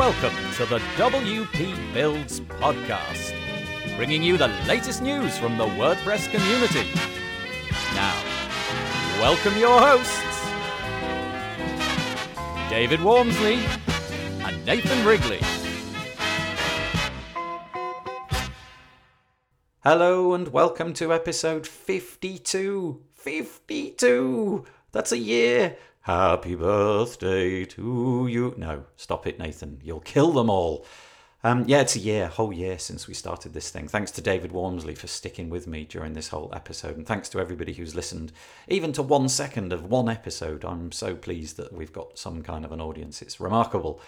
Welcome to the WP Builds podcast, bringing you the latest news from the WordPress community. Now, welcome your hosts, David Waumsley and Nathan Wrigley. Hello and welcome to episode 52. 52! That's a year! Happy birthday to you. No, stop it, Nathan. You'll kill them all. Um, yeah, it's a year, whole year since we started this thing. Thanks to David Waumsley for sticking with me during this whole episode, and thanks to everybody who's listened, even to one second of one episode. I'm so pleased that we've got some kind of an audience. It's remarkable.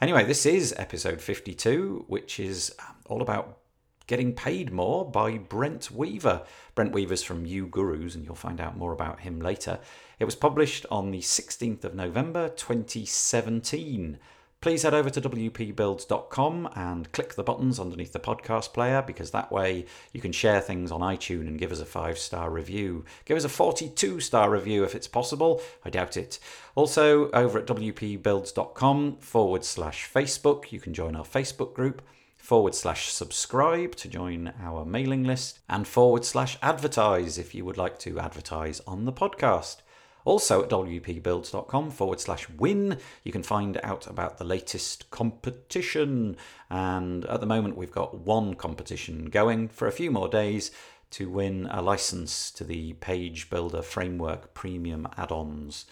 Anyway, this is episode 52, which is um, all about getting paid more by Brent Weaver. Brent Weaver's from uGurus, and you'll find out more about him later. It was published on the 16th of November 2017. Please head over to wpbuilds.com and click the buttons underneath the podcast player because that way you can share things on iTunes and give us a five star review. Give us a 42 star review if it's possible. I doubt it. Also, over at wpbuilds.com forward slash Facebook, you can join our Facebook group forward slash subscribe to join our mailing list, and forward slash advertise if you would like to advertise on the podcast. Also at wpbuilds.com forward slash win, you can find out about the latest competition. And at the moment, we've got one competition going for a few more days to win a license to the Page Builder Framework Premium add-ons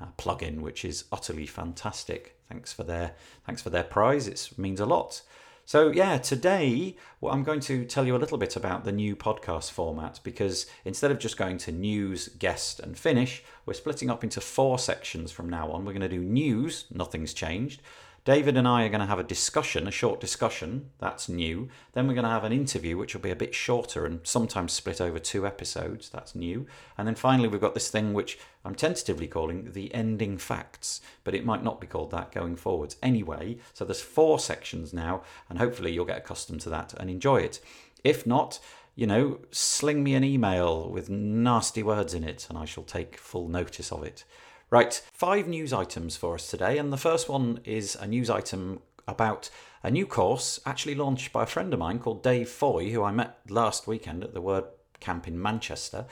uh, plugin, which is utterly fantastic. Thanks for their thanks for their prize. It means a lot. So, yeah, today well, I'm going to tell you a little bit about the new podcast format because instead of just going to news, guest, and finish, we're splitting up into four sections from now on. We're going to do news, nothing's changed. David and I are going to have a discussion, a short discussion, that's new. Then we're going to have an interview, which will be a bit shorter and sometimes split over two episodes, that's new. And then finally, we've got this thing which I'm tentatively calling the ending facts, but it might not be called that going forwards. Anyway, so there's four sections now, and hopefully you'll get accustomed to that and enjoy it. If not, you know, sling me an email with nasty words in it, and I shall take full notice of it. Right, five news items for us today, and the first one is a news item about a new course actually launched by a friend of mine called Dave Foy, who I met last weekend at the Word Camp in Manchester.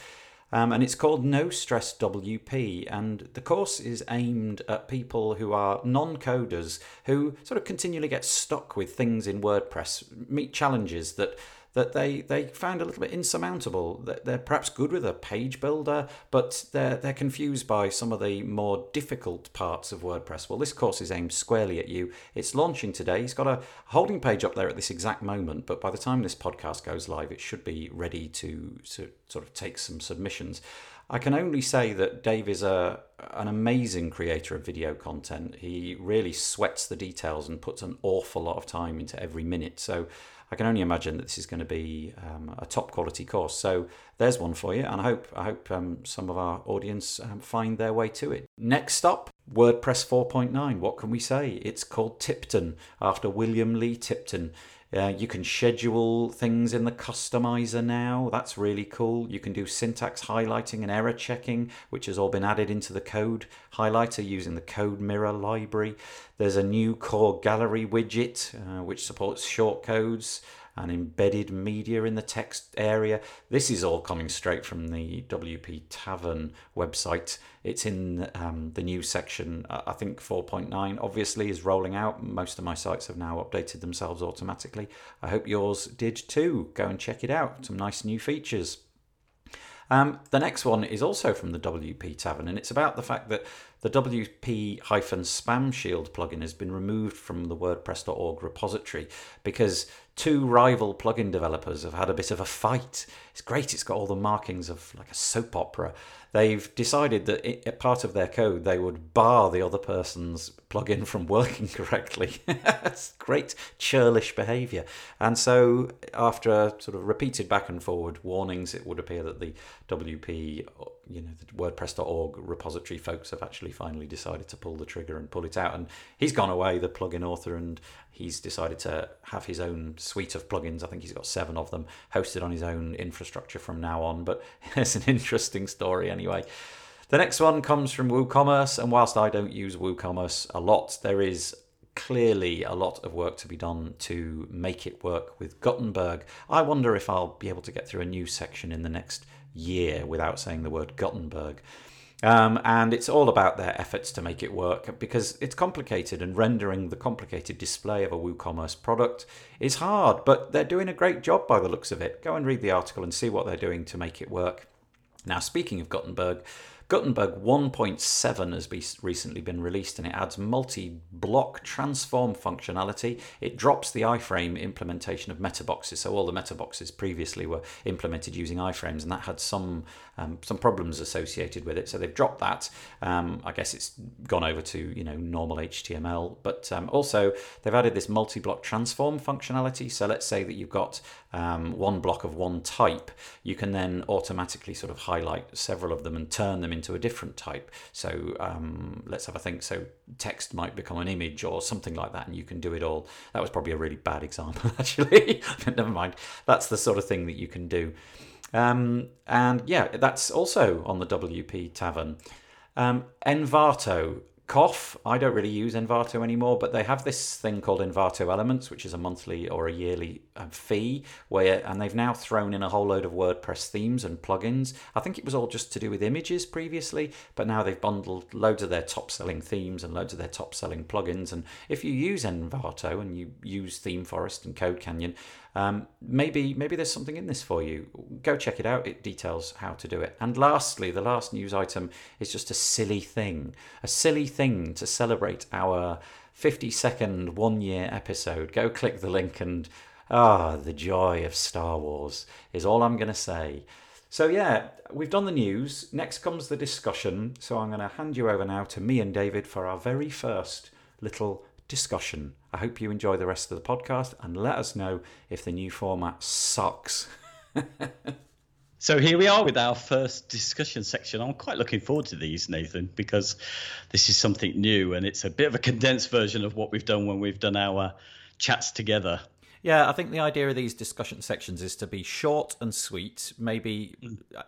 Um, and it's called No Stress WP. And the course is aimed at people who are non coders who sort of continually get stuck with things in WordPress, meet challenges that that they, they found a little bit insurmountable. They're perhaps good with a page builder, but they're, they're confused by some of the more difficult parts of WordPress. Well, this course is aimed squarely at you. It's launching today. He's got a holding page up there at this exact moment, but by the time this podcast goes live, it should be ready to, to sort of take some submissions. I can only say that Dave is a an amazing creator of video content. He really sweats the details and puts an awful lot of time into every minute. So I can only imagine that this is going to be um, a top quality course. So there's one for you, and I hope I hope um, some of our audience um, find their way to it. Next up, WordPress 4.9. What can we say? It's called Tipton after William Lee Tipton. Uh, you can schedule things in the customizer now. That's really cool. You can do syntax highlighting and error checking, which has all been added into the code highlighter using the Code Mirror library. There's a new core gallery widget, uh, which supports shortcodes and embedded media in the text area. This is all coming straight from the WP Tavern website. It's in um, the new section. I think 4.9 obviously is rolling out. Most of my sites have now updated themselves automatically. I hope yours did too. Go and check it out. Some nice new features. Um, the next one is also from the WP Tavern, and it's about the fact that the WP spam shield plugin has been removed from the WordPress.org repository because two rival plugin developers have had a bit of a fight. It's great, it's got all the markings of like a soap opera. They've decided that it, part of their code they would bar the other person's plugin from working correctly. That's great churlish behavior. And so, after sort of repeated back and forward warnings, it would appear that the WP, you know, the WordPress.org repository folks have actually finally decided to pull the trigger and pull it out. And he's gone away, the plugin author, and he's decided to have his own suite of plugins. I think he's got seven of them hosted on his own infrastructure from now on. But it's an interesting story anyway. The next one comes from WooCommerce, and whilst I don't use WooCommerce a lot, there is clearly a lot of work to be done to make it work with Gutenberg. I wonder if I'll be able to get through a new section in the next year without saying the word Gutenberg. Um, and it's all about their efforts to make it work because it's complicated and rendering the complicated display of a WooCommerce product is hard, but they're doing a great job by the looks of it. Go and read the article and see what they're doing to make it work. Now, speaking of Gutenberg, Gutenberg 1.7 has be, recently been released and it adds multi block transform functionality. It drops the iframe implementation of metaboxes. So, all the metaboxes previously were implemented using iframes and that had some um, some problems associated with it. So, they've dropped that. Um, I guess it's gone over to you know normal HTML, but um, also they've added this multi block transform functionality. So, let's say that you've got um, one block of one type, you can then automatically sort of highlight several of them and turn them into a different type. So um, let's have a think. So text might become an image or something like that, and you can do it all. That was probably a really bad example, actually. never mind. That's the sort of thing that you can do. Um, and yeah, that's also on the WP Tavern. Um, Envato Cough. I don't really use Envato anymore, but they have this thing called Envato Elements, which is a monthly or a yearly um, fee, where and they've now thrown in a whole load of WordPress themes and plugins. I think it was all just to do with images previously, but now they've bundled loads of their top-selling themes and loads of their top-selling plugins. And if you use Envato and you use ThemeForest and Code Canyon, um, maybe maybe there's something in this for you. Go check it out. It details how to do it. And lastly, the last news item is just a silly thing, a silly thing to celebrate our 50 second one year episode. Go click the link and ah, the joy of Star Wars is all I'm going to say. So yeah, we've done the news. Next comes the discussion. So I'm going to hand you over now to me and David for our very first little discussion. I hope you enjoy the rest of the podcast and let us know if the new format sucks. so here we are with our first discussion section. I'm quite looking forward to these, Nathan, because this is something new and it's a bit of a condensed version of what we've done when we've done our chats together. Yeah, I think the idea of these discussion sections is to be short and sweet, maybe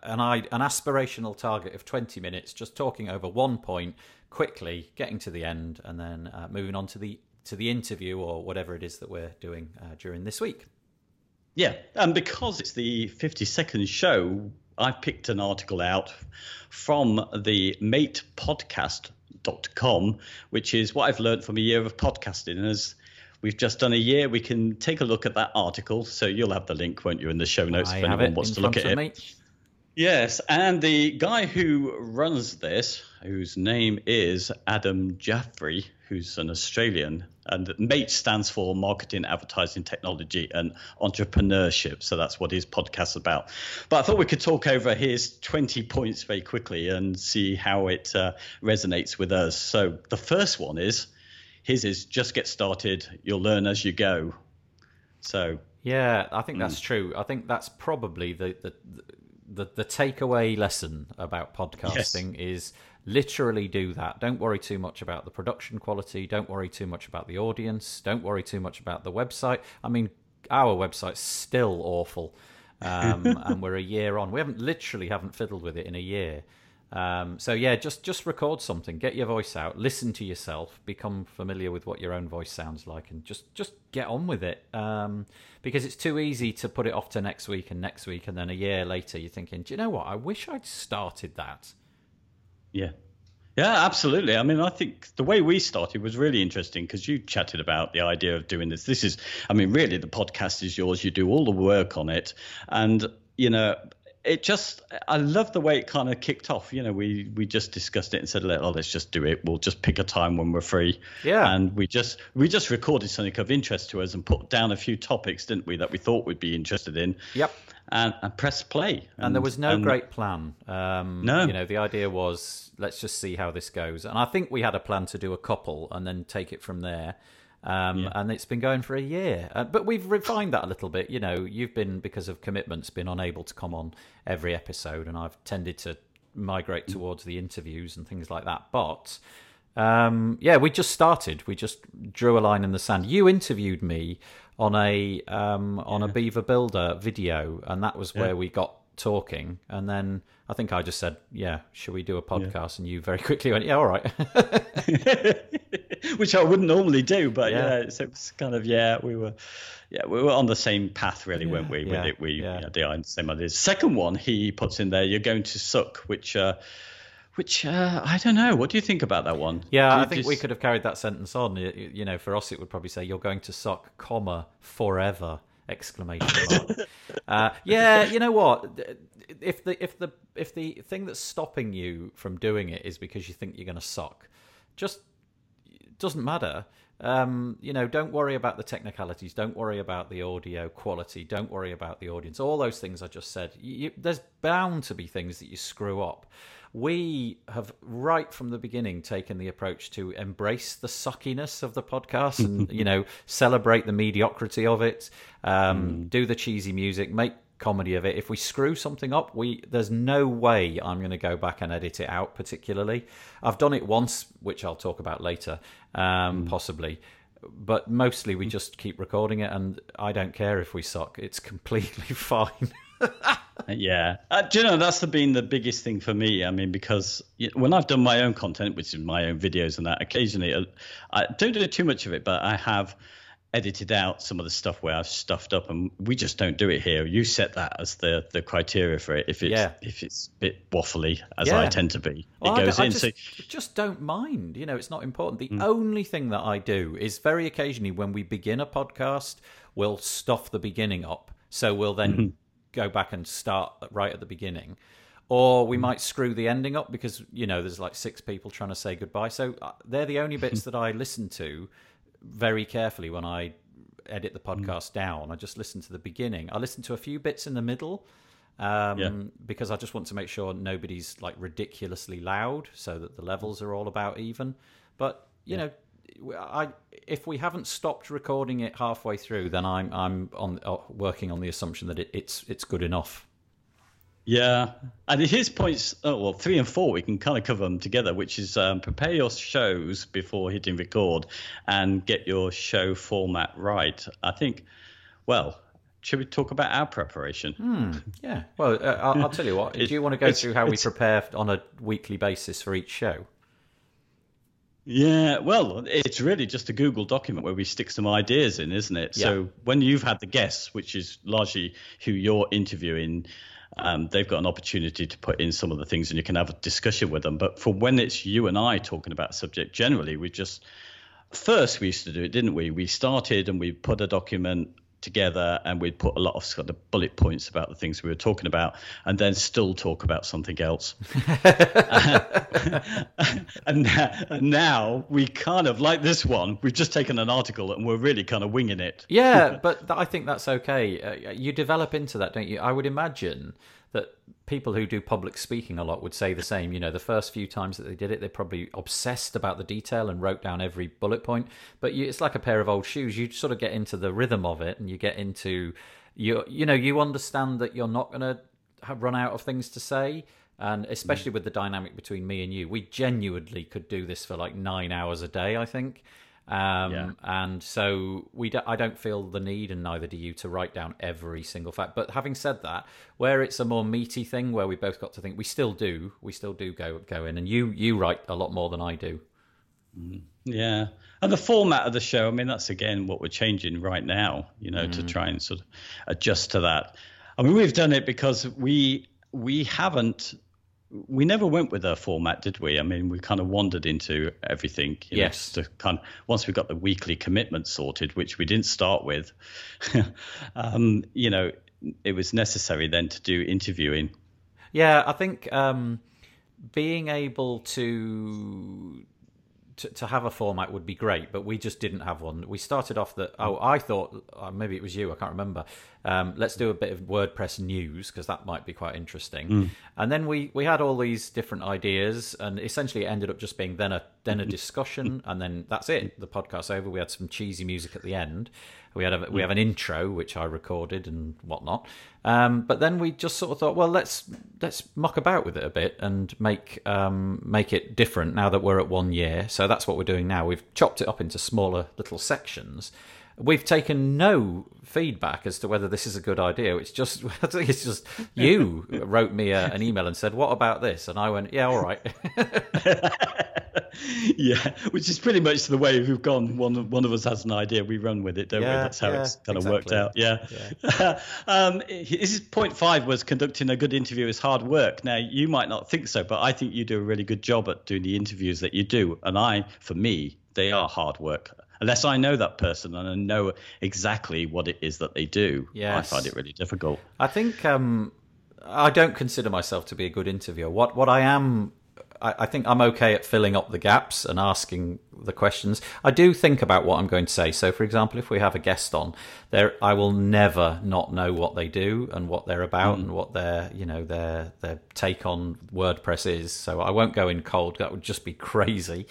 an, an aspirational target of 20 minutes, just talking over one point quickly, getting to the end, and then uh, moving on to the to the interview or whatever it is that we're doing uh, during this week. Yeah, and because it's the 50 second show, I picked an article out from the Mate Podcast.com, which is what I've learned from a year of podcasting. As we've just done a year, we can take a look at that article. So you'll have the link, won't you, in the show notes I if anyone wants to look at it. Me. Yes, and the guy who runs this, whose name is Adam Jaffrey, who's an Australian, and MATE stands for Marketing, Advertising, Technology, and Entrepreneurship. So that's what his podcast's about. But I thought we could talk over his 20 points very quickly and see how it uh, resonates with us. So the first one is his is just get started, you'll learn as you go. So. Yeah, I think that's mm. true. I think that's probably the, the, the the the takeaway lesson about podcasting yes. is literally do that. Don't worry too much about the production quality. Don't worry too much about the audience. Don't worry too much about the website. I mean, our website's still awful, um, and we're a year on. We haven't literally haven't fiddled with it in a year. Um, so yeah, just just record something, get your voice out, listen to yourself, become familiar with what your own voice sounds like, and just just get on with it. Um, because it's too easy to put it off to next week and next week, and then a year later you're thinking, do you know what? I wish I'd started that. Yeah. Yeah, absolutely. I mean, I think the way we started was really interesting because you chatted about the idea of doing this. This is, I mean, really, the podcast is yours. You do all the work on it. And, you know, it just I love the way it kind of kicked off. You know, we we just discussed it and said, "Oh, let's just do it. We'll just pick a time when we're free." Yeah. And we just we just recorded something of interest to us and put down a few topics, didn't we, that we thought we'd be interested in. Yep. And, and press play. And, and there was no and, great plan. Um, no. You know, the idea was let's just see how this goes. And I think we had a plan to do a couple and then take it from there. Um, yeah. And it's been going for a year. Uh, but we've refined that a little bit. You know, you've been, because of commitments, been unable to come on every episode, and I've tended to migrate mm. towards the interviews and things like that. But um, yeah, we just started. We just drew a line in the sand. You interviewed me on a um, on yeah. a Beaver Builder video, and that was where yeah. we got talking, and then I think I just said, "Yeah, should we do a podcast?" And you very quickly went, "Yeah, all right." Which I wouldn't normally do, but Yeah. yeah, so it was kind of yeah, we were yeah, we were on the same path really, weren't we? With yeah, it, we yeah. yeah. the same ideas. Second one he puts in there, you're going to suck, which uh, which uh, I don't know. What do you think about that one? Yeah, I think we could have carried that sentence on. You, you know, for us, it would probably say, "You're going to suck, comma forever!" Exclamation mark. uh, yeah, you know what? If the if the if the thing that's stopping you from doing it is because you think you're going to suck, just doesn't matter. Um, you know, don't worry about the technicalities. Don't worry about the audio quality. Don't worry about the audience. All those things I just said. You, there's bound to be things that you screw up. We have right from the beginning taken the approach to embrace the suckiness of the podcast and you know celebrate the mediocrity of it. Um, Do the cheesy music. Make comedy of it. If we screw something up, we there's no way I'm going to go back and edit it out. Particularly, I've done it once, which I'll talk about later, um, possibly. But mostly we just keep recording it, and I don't care if we suck. It's completely fine. Yeah, uh, do you know that's the, been the biggest thing for me? I mean, because when I've done my own content, which is my own videos and that, occasionally uh, I don't do too much of it, but I have edited out some of the stuff where I've stuffed up, and we just don't do it here. You set that as the the criteria for it. If it's Yeah. if it's a bit waffly, as Yeah. I tend to be, Well, it goes in. just, so just don't mind. You know, it's not important. Mm. The only thing that I do is very occasionally when we begin a podcast, we'll stuff the beginning up. So we'll then Mm-hmm. Go back and start right at the beginning. Or Mm. we might screw the ending up because, you know, there's like six people trying to say goodbye. So uh, they're the only bits that I listen to very carefully when I edit the Mm. podcast down. I just listen to the beginning. I listen to a few bits in the middle um, Yeah. because I just want to make sure nobody's like ridiculously loud, so that the levels are all about even. But you know, I if we haven't stopped recording it halfway through, then I'm I'm on uh, working on the assumption that it, it's it's good enough. Yeah, and his points, oh, well, three and four, we can kind of cover them together, which is um, prepare your shows before hitting record and get your show format right. I think, well, should we talk about our preparation? Yeah. Well, uh, I'll, I'll tell you what. do you want to go through how we prepare on a weekly basis for each show? Yeah, well, it's really just a Google document where we stick some ideas in, isn't it? Yeah. So when you've had the guests, which is largely who you're interviewing, um, they've got an opportunity to put in some of the things and you can have a discussion with them. But for when it's you and I talking about a subject, generally we just first we used to do it, didn't we? We started and we put a document together and we'd put a lot of sort of bullet points about the things we were talking about and then still talk about something else. and, now, and now we kind of like this one, we've just taken an article and we're really kind of winging it. Yeah, but th- I think that's okay. Uh, you develop into that, don't you? I would imagine that people who do public speaking a lot would say the same. You know, the first few times that they did it, they probably obsessed about the detail and wrote down every bullet point. But you, it's like a pair of old shoes. You sort of get into the rhythm of it, and you get into you. You know, you understand that you're not going to have run out of things to say. And especially mm. with the dynamic between me and you, we genuinely could do this for like nine hours a day. I think. Um, Yeah. And so we, do, I don't feel the need, and neither do you, to write down every single fact. But having said that, where it's a more meaty thing, where we both got to think, we still do, we still do go go in, and you you write a lot more than I do. Yeah. And the format of the show, I mean, that's again what we're changing right now, you know, to try and sort of adjust to that. I mean, we've done it because we we haven't we never went with a format, did we? I mean, we kind of wandered into everything. you know, Yes. to kind of, once we got the weekly commitment sorted, which we didn't start with, um, you know, it was necessary then to do interviewing. Yeah, I think um, being able to, to to have a format would be great, but we just didn't have one. We started off that. Oh, I thought uh, maybe it was you. I can't remember. Um, let's do a bit of WordPress news because that might be quite interesting. And then we we had all these different ideas, and essentially it ended up just being then a then a discussion, and then that's it. The podcast's over. We had some cheesy music at the end. We had a, we have an intro which I recorded and whatnot. Um, but then we just sort of thought, well, let's let's muck about with it a bit and make um, make it different now that we're at one year. So that's what we're doing now. We've chopped it up into smaller little sections. We've taken no feedback as to whether this is a good idea. It's just, I think it's just you wrote me a, an email and said, "What about this?" And I went, "Yeah, all right." yeah, which is pretty much the way we've gone. One one of us has an idea, we run with it, don't Yeah, we? That's how yeah, it's kind exactly. of worked out. Yeah. um, this is point five was conducting a good interview is hard work. Now you might not think so, but I think you do a really good job at doing the interviews that you do. And I, for me, they are hard work. Unless I know that person and I know exactly what it is that they do, I find it really difficult. I think um, I don't consider myself to be a good interviewer. What what I am, I, I think I'm okay at filling up the gaps and asking the questions. I do think about what I'm going to say. So, for example, if we have a guest on, there I will never not know what they do and what they're about and what their you know their their take on WordPress is. So I won't go in cold. That would just be crazy.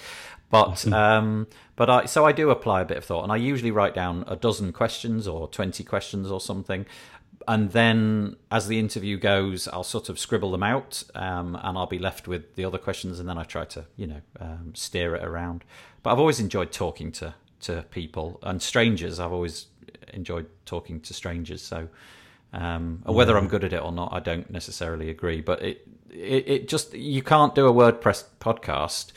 But um, but I so I do apply a bit of thought, and I usually write down a dozen questions or twenty questions or something, and then as the interview goes, I'll sort of scribble them out, um, and I'll be left with the other questions, and then I try to you know um, steer it around. But I've always enjoyed talking to to people and strangers. I've always enjoyed talking to strangers. So um, whether I'm good at it or not, I don't necessarily agree. But it, it it just you can't do a WordPress podcast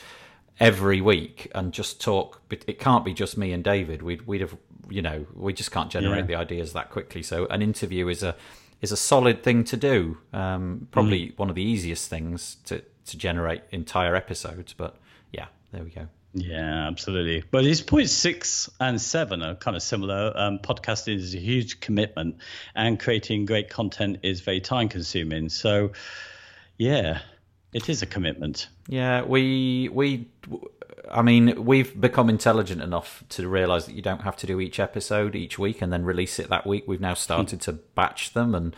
every week and just talk. But it can't be just me and David. We'd we'd have you know we just can't generate Yeah. the ideas that quickly. So an interview is a is a solid thing to do. Um, probably one of the easiest things to to generate entire episodes. But yeah, there we go. Yeah, absolutely. But his point six and seven are kind of similar. Um, podcasting is a huge commitment, and creating great content is very time consuming. So, yeah, it is a commitment. Yeah, we we I mean, we've become intelligent enough to realize that you don't have to do each episode each week and then release it that week. We've now started to batch them and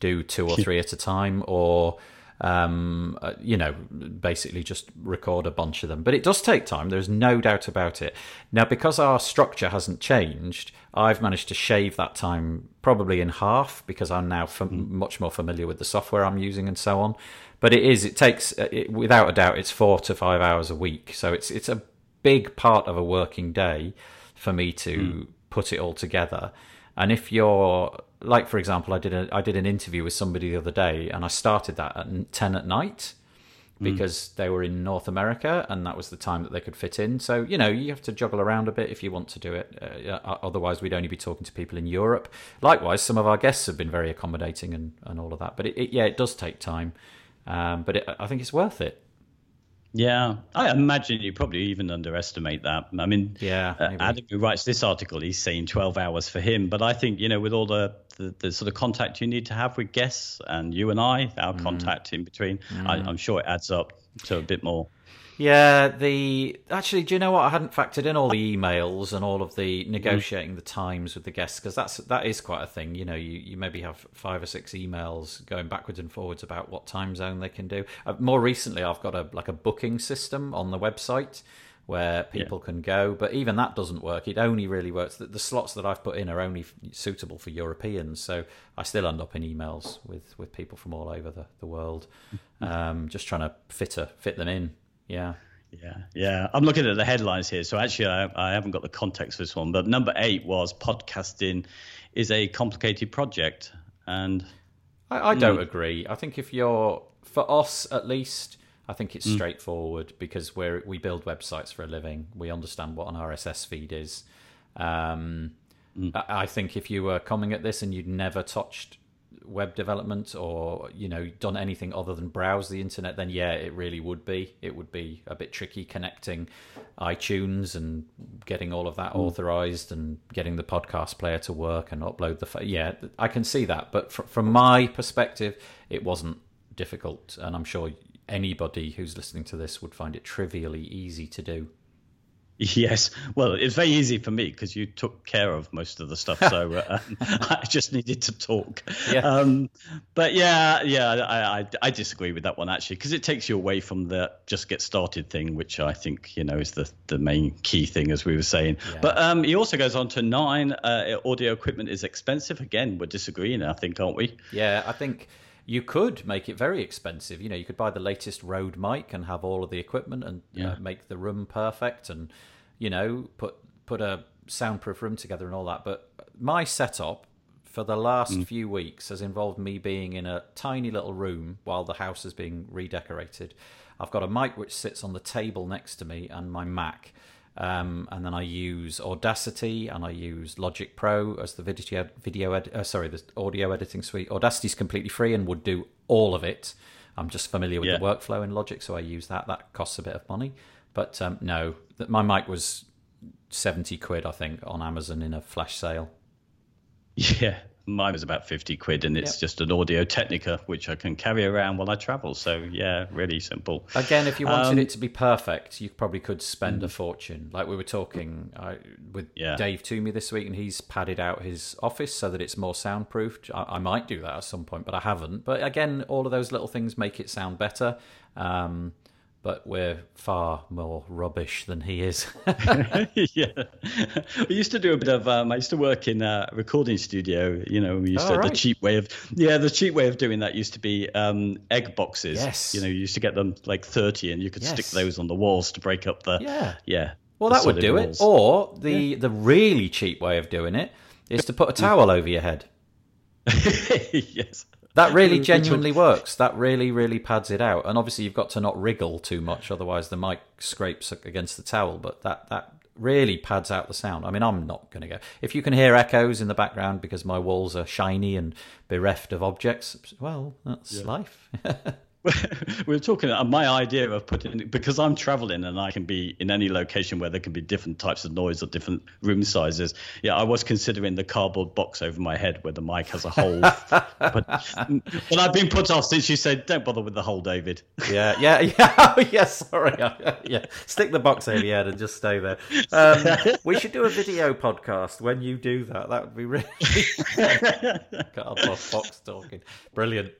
do two or three at a time or um uh, you know basically just record a bunch of them. But it does take time there's no doubt about it. Now because our structure hasn't changed i've managed to shave that time probably in half because i'm now fam- much more familiar with the software i'm using and so on. But it is it takes uh, it, without a doubt it's 4 to 5 hours a week. So it's it's a big part of a working day for me to put it all together. And if you're like for example i did a i did an interview with somebody the other day and i started that at 10 at night because they were in north america and that was the time that they could fit in. So you know you have to juggle around a bit if you want to do it. Uh, otherwise we'd only be talking to people in europe. Likewise some of our guests have been very accommodating and, and all of that but it, it yeah it does take time um, but it, i think it's worth it. Yeah, I imagine you probably even underestimate that. I mean, Yeah, uh. Adam who writes this article, he's saying 12 hours for him, but I think you know, with all the, the the sort of contact you need to have with guests and you and I, our Mm. contact in between, I, I'm sure it adds up to a bit more. Yeah, the actually, do you know what? I hadn't factored in all the emails and all of the negotiating the times with the guests because that's that is quite a thing. You know, you, you maybe have five or six emails going backwards and forwards about what time zone they can do. Uh, more recently, I've got a like a booking system on the website where people can go, but even that doesn't work. It only really works. The, the slots that I've put in are only f- suitable for Europeans, so I still end up in emails with with people from all over the the world, um, just trying to fit a, fit them in. Yeah. Yeah, yeah. I'm looking at the headlines here. So actually, I, I haven't got the context for this one. But number eight was podcasting is a complicated project, and I, I don't agree. I think if you're for us at least, I think it's mm. straightforward because we're we build websites for a living. We understand what an RSS feed is. Um, mm. I, I think if you were coming at this and you'd never touched web development or you know done anything other than browse the internet then yeah it really would be. It would be a bit tricky connecting itunes and getting all of that mm. authorized and getting the podcast player to work and upload the yeah i can see that. But fr- from my perspective it wasn't difficult and i'm sure anybody who's listening to this would find it trivially easy to do Yes, well, it's very easy for me because you took care of most of the stuff, so uh, I just needed to talk. Yeah. Um, but yeah, yeah, I, I, I disagree with that one actually because it takes you away from the just get started thing, which I think you know is the the main key thing as we were saying. But um, he also goes on to nine. Uh, audio equipment is expensive. Again, we're disagreeing, I think, aren't we? Yeah, I think you could make it very expensive. You know, you could buy the latest Rode mic and have all of the equipment and uh, make the room perfect, and you know, put put a soundproof room together and all that. But my setup for the last Mm. few weeks has involved me being in a tiny little room while the house is being redecorated. I've got a mic which sits on the table next to me and my Mac. Um, and then I use Audacity and I use Logic Pro as the video video ed- uh, sorry the audio editing suite. Audacity is completely free and would do all of it. I'm just familiar with Yeah. the workflow in Logic, so I use that. That costs a bit of money, but um, no, my mic was seventy quid I think on Amazon in a flash sale. Yeah, mine was about 50 quid, and it's Yep. just an Audio Technica, which I can carry around while I travel. So, yeah, really simple. Again, if you wanted Um, it to be perfect, you probably could spend a fortune. Like we were talking uh, with Yeah. Dave Toomey this week, and he's padded out his office so that it's more soundproofed. I, I might do that at some point, but I haven't. But again, all of those little things make it sound better. Um, but we're far more rubbish than he is. yeah. I used to do a bit of, um, I used to work in a recording studio, you know, we used Oh, to, right. the cheap way of, yeah, the cheap way of doing that used to be um, egg boxes. Yes. You know, you used to get them like 30 and you could stick those on the walls to break up the, yeah. yeah. Well, that would do walls. it. Or the the really cheap way of doing it is to put a towel over your head. yes. That really genuinely works. That really, really pads it out. And obviously, you've got to not wriggle too much, otherwise the mic scrapes against the towel. But that that really pads out the sound. I mean, I'm not going to go. If you can hear echoes in the background because my walls are shiny and bereft of objects, well, that's life. we were talking uh, my idea of putting because I'm traveling and I can be in any location where there can be different types of noise or different room sizes. Yeah, I was considering the cardboard box over my head where the mic has a hole. but, but I've been put off since you said don't bother with the hole, David. yeah, yeah, yeah. Oh, yeah, sorry. yeah, stick the box over your head and just stay there. Um, we should do a video podcast when you do that. That would be really cardboard box talking. Brilliant.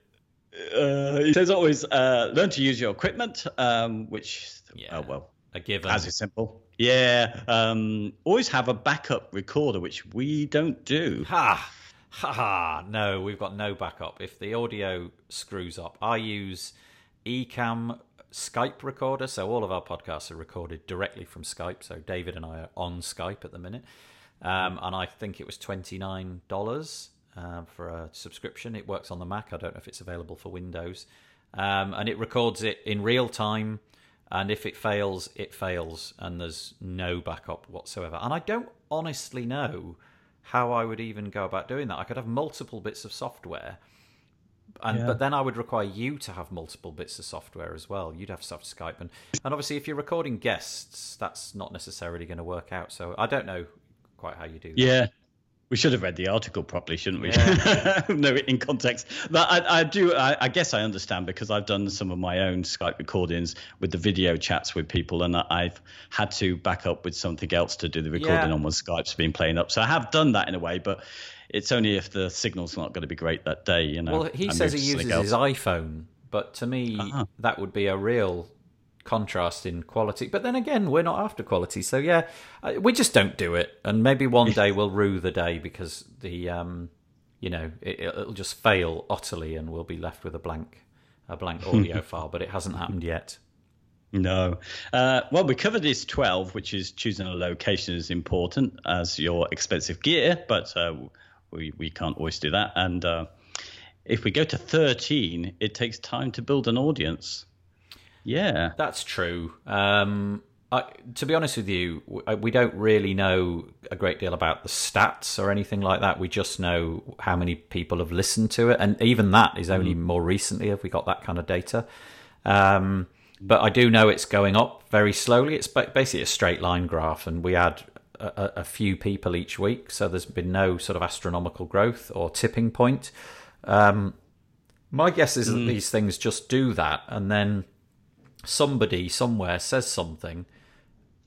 Uh, it says always uh, learn to use your equipment, um, which Yeah. oh well, A given. as is simple. Yeah, um, always have a backup recorder, which we don't do. Ha! Ha ha! No, we've got no backup. If the audio screws up, I use Ecamm Skype recorder, so all of our podcasts are recorded directly from Skype. So David and I are on Skype at the minute, um, and I think it was twenty nine dollars uh, for a subscription. It works on the Mac. I don't know if it's available for Windows, um, and it records it in real time. And if it fails, it fails, and there's no backup whatsoever. And I don't honestly know how I would even go about doing that. I could have multiple bits of software, and Yeah. but then I would require you to have multiple bits of software as well. You'd have to have Skype, and and obviously if you're recording guests, that's not necessarily going to work out. So I don't know quite how you do. that. Yeah. We should have read the article properly, shouldn't we? Yeah. no, in context. But I, I do. I, I guess I understand because I've done some of my own Skype recordings with the video chats with people, and I've had to back up with something else to do the recording Yeah. on when Skype's been playing up. So I have done that in a way, but it's only if the signal's not going to be great that day. You know. Well, he I says he uses his iPhone, but to me Ah. that would be a real contrast in quality. But then again, we're not after quality, so yeah, uh, we just don't do it. And maybe one day we'll rue the day because the um, you know, it, it'll just fail utterly, and we'll be left with a blank a blank audio file. But it hasn't happened yet. No. Uh, well, we covered this 12, which is choosing a location is important as your expensive gear, but uh, we, we can't always do that. And uh, if we go to 13, it takes time to build an audience. Yeah. That's true. Um, I, to be honest with you, we don't really know a great deal about the stats or anything like that. We just know how many people have listened to it, and even that is only more recently have we got that kind of data. Um, but I do know it's going up very slowly. It's basically a straight line graph, and we add a, a- a few people each week, so there's been no sort of astronomical growth or tipping point. Um, my guess is that these things just do that, and then somebody somewhere says something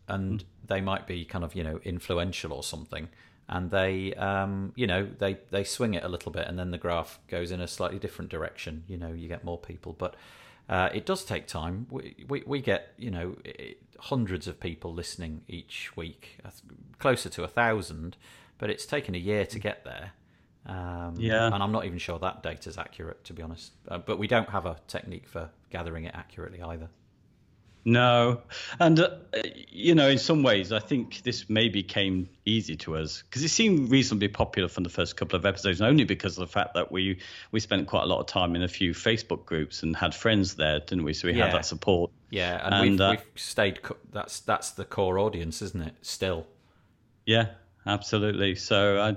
and they might be kind of you know influential or something and they um, you know they they swing it a little bit and then the graph goes in a slightly different direction you know you get more people but uh, it does take time we, we, we get you know hundreds of people listening each week closer to a thousand but it's taken a year to get there um, Yeah. and I'm not even sure that data is accurate, to be honest. Uh, but we don't have a technique for gathering it accurately either. No, and uh, you know, in some ways, I think this maybe came easy to us because it seemed reasonably popular from the first couple of episodes, only because of the fact that we we spent quite a lot of time in a few Facebook groups and had friends there, didn't we? So we Yeah. had that support. Yeah, and, And, we've, uh, we've stayed. co- That's that's the core audience, isn't it? Still. Yeah, absolutely. So I,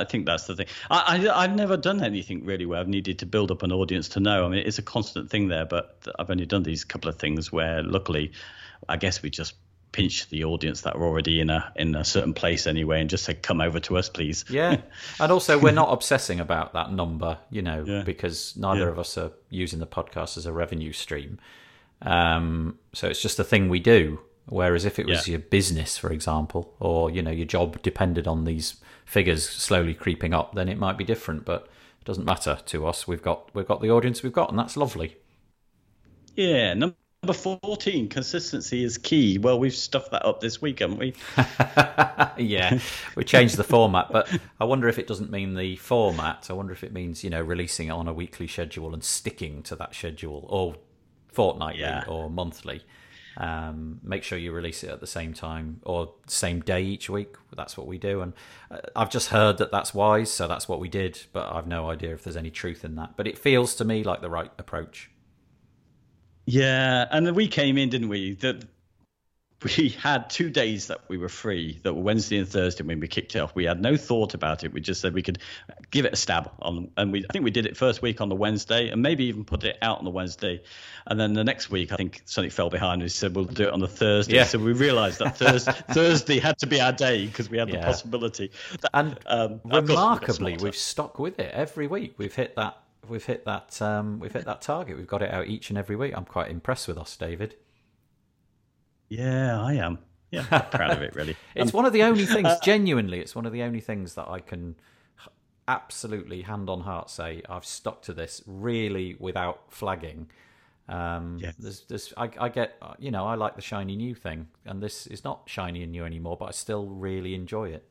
I think that's the thing. I, I, I've never done anything really where I've needed to build up an audience to know. I mean, it's a constant thing there, but I've only done these couple of things where, luckily, I guess we just pinch the audience that are already in a in a certain place anyway, and just say, "Come over to us, please." Yeah, and also we're not obsessing about that number, you know, Yeah. because neither Yeah. of us are using the podcast as a revenue stream. Um, so it's just a thing we do. Whereas if it was Yeah. your business, for example, or you know your job depended on these figures slowly creeping up, then it might be different. But it doesn't matter to us. We've got we've got the audience we've got, and that's lovely. Yeah. Number fourteen, consistency is key. Well, we've stuffed that up this week, haven't we? yeah, we changed the format, but I wonder if it doesn't mean the format. I wonder if it means you know releasing it on a weekly schedule and sticking to that schedule, or fortnightly Yeah. or monthly. Um, make sure you release it at the same time or same day each week. That's what we do, and uh, I've just heard that that's wise, so that's what we did. But I've no idea if there's any truth in that. But it feels to me like the right approach. Yeah, and we came in, didn't we? That we had two days that we were free, that were Wednesday and Thursday when we kicked it off. We had no thought about it. We just said we could give it a stab on, and we I think we did it first week on the Wednesday, and maybe even put it out on the Wednesday, and then the next week I think something fell behind. and We said we'll do it on the Thursday. Yeah. So we realised that Thursday, Thursday had to be our day because we had the possibility. That- And um, of course, we got remarkably, we've stuck with it every week. We've hit that. We've hit that. Um, we've hit that target. We've got it out each and every week. I'm quite impressed with us, David. Yeah, I am. Yeah, I'm proud of it really. It's one of the only things. genuinely, it's one of the only things that I can absolutely hand on heart say I've stuck to this really without flagging. Um, Yes. There's, there's, I, I get, uh, you know, I like the shiny new thing, and this is not shiny and new anymore, but I still really enjoy it.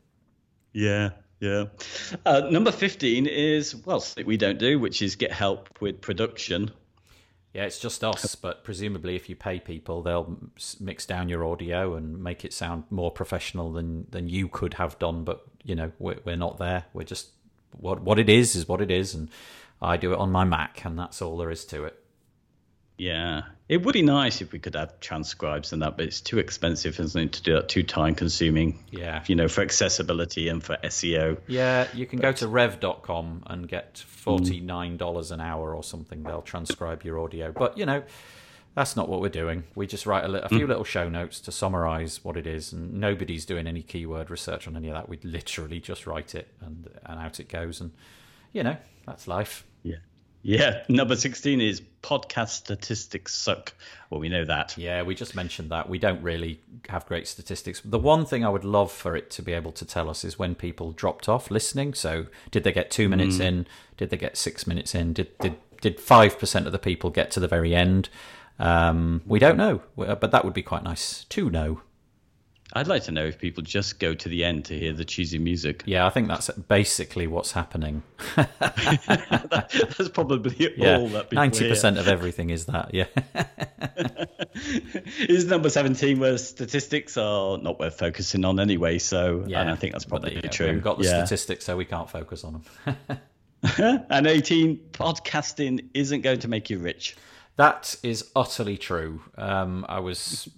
Yeah, yeah. Uh, number 15 is, well, we don't do, which is get help with production. Yeah, it's just us, but presumably if you pay people, they'll mix down your audio and make it sound more professional than than you could have done. But you know, we're, we're not there. We're just what what it is is what it is, and I do it on my Mac, and that's all there is to it. Yeah. It would be nice if we could have transcribes and that, but it's too expensive, isn't it, to do that, too time consuming. Yeah. You know, for accessibility and for SEO. Yeah, you can go to rev.com and get $49 an hour or something. They'll transcribe your audio. But, you know, that's not what we're doing. We just write a, li- a few hmm. little show notes to summarize what it is, and nobody's doing any keyword research on any of that. We'd literally just write it and, and out it goes. And, you know, that's life. Yeah. Yeah. Number 16 is podcast statistics suck. Well, we know that. Yeah, we just mentioned that. We don't really have great statistics. The one thing I would love for it to be able to tell us is when people dropped off listening. So, did they get two minutes in? Did they get six minutes in? Did did did five percent of the people get to the very end? Um, we don't know, but that would be quite nice to know. I'd like to know if people just go to the end to hear the cheesy music. Yeah, I think that's basically what's happening. That's probably Yeah, all that Ninety percent of everything is that. Yeah, is number 17 where statistics are not worth focusing on anyway so yeah. and i think that's probably you go. true We haven't got the yeah. statistics, so we can't focus on them. and 18 podcasting isn't going to make you rich That is utterly true. Um, I was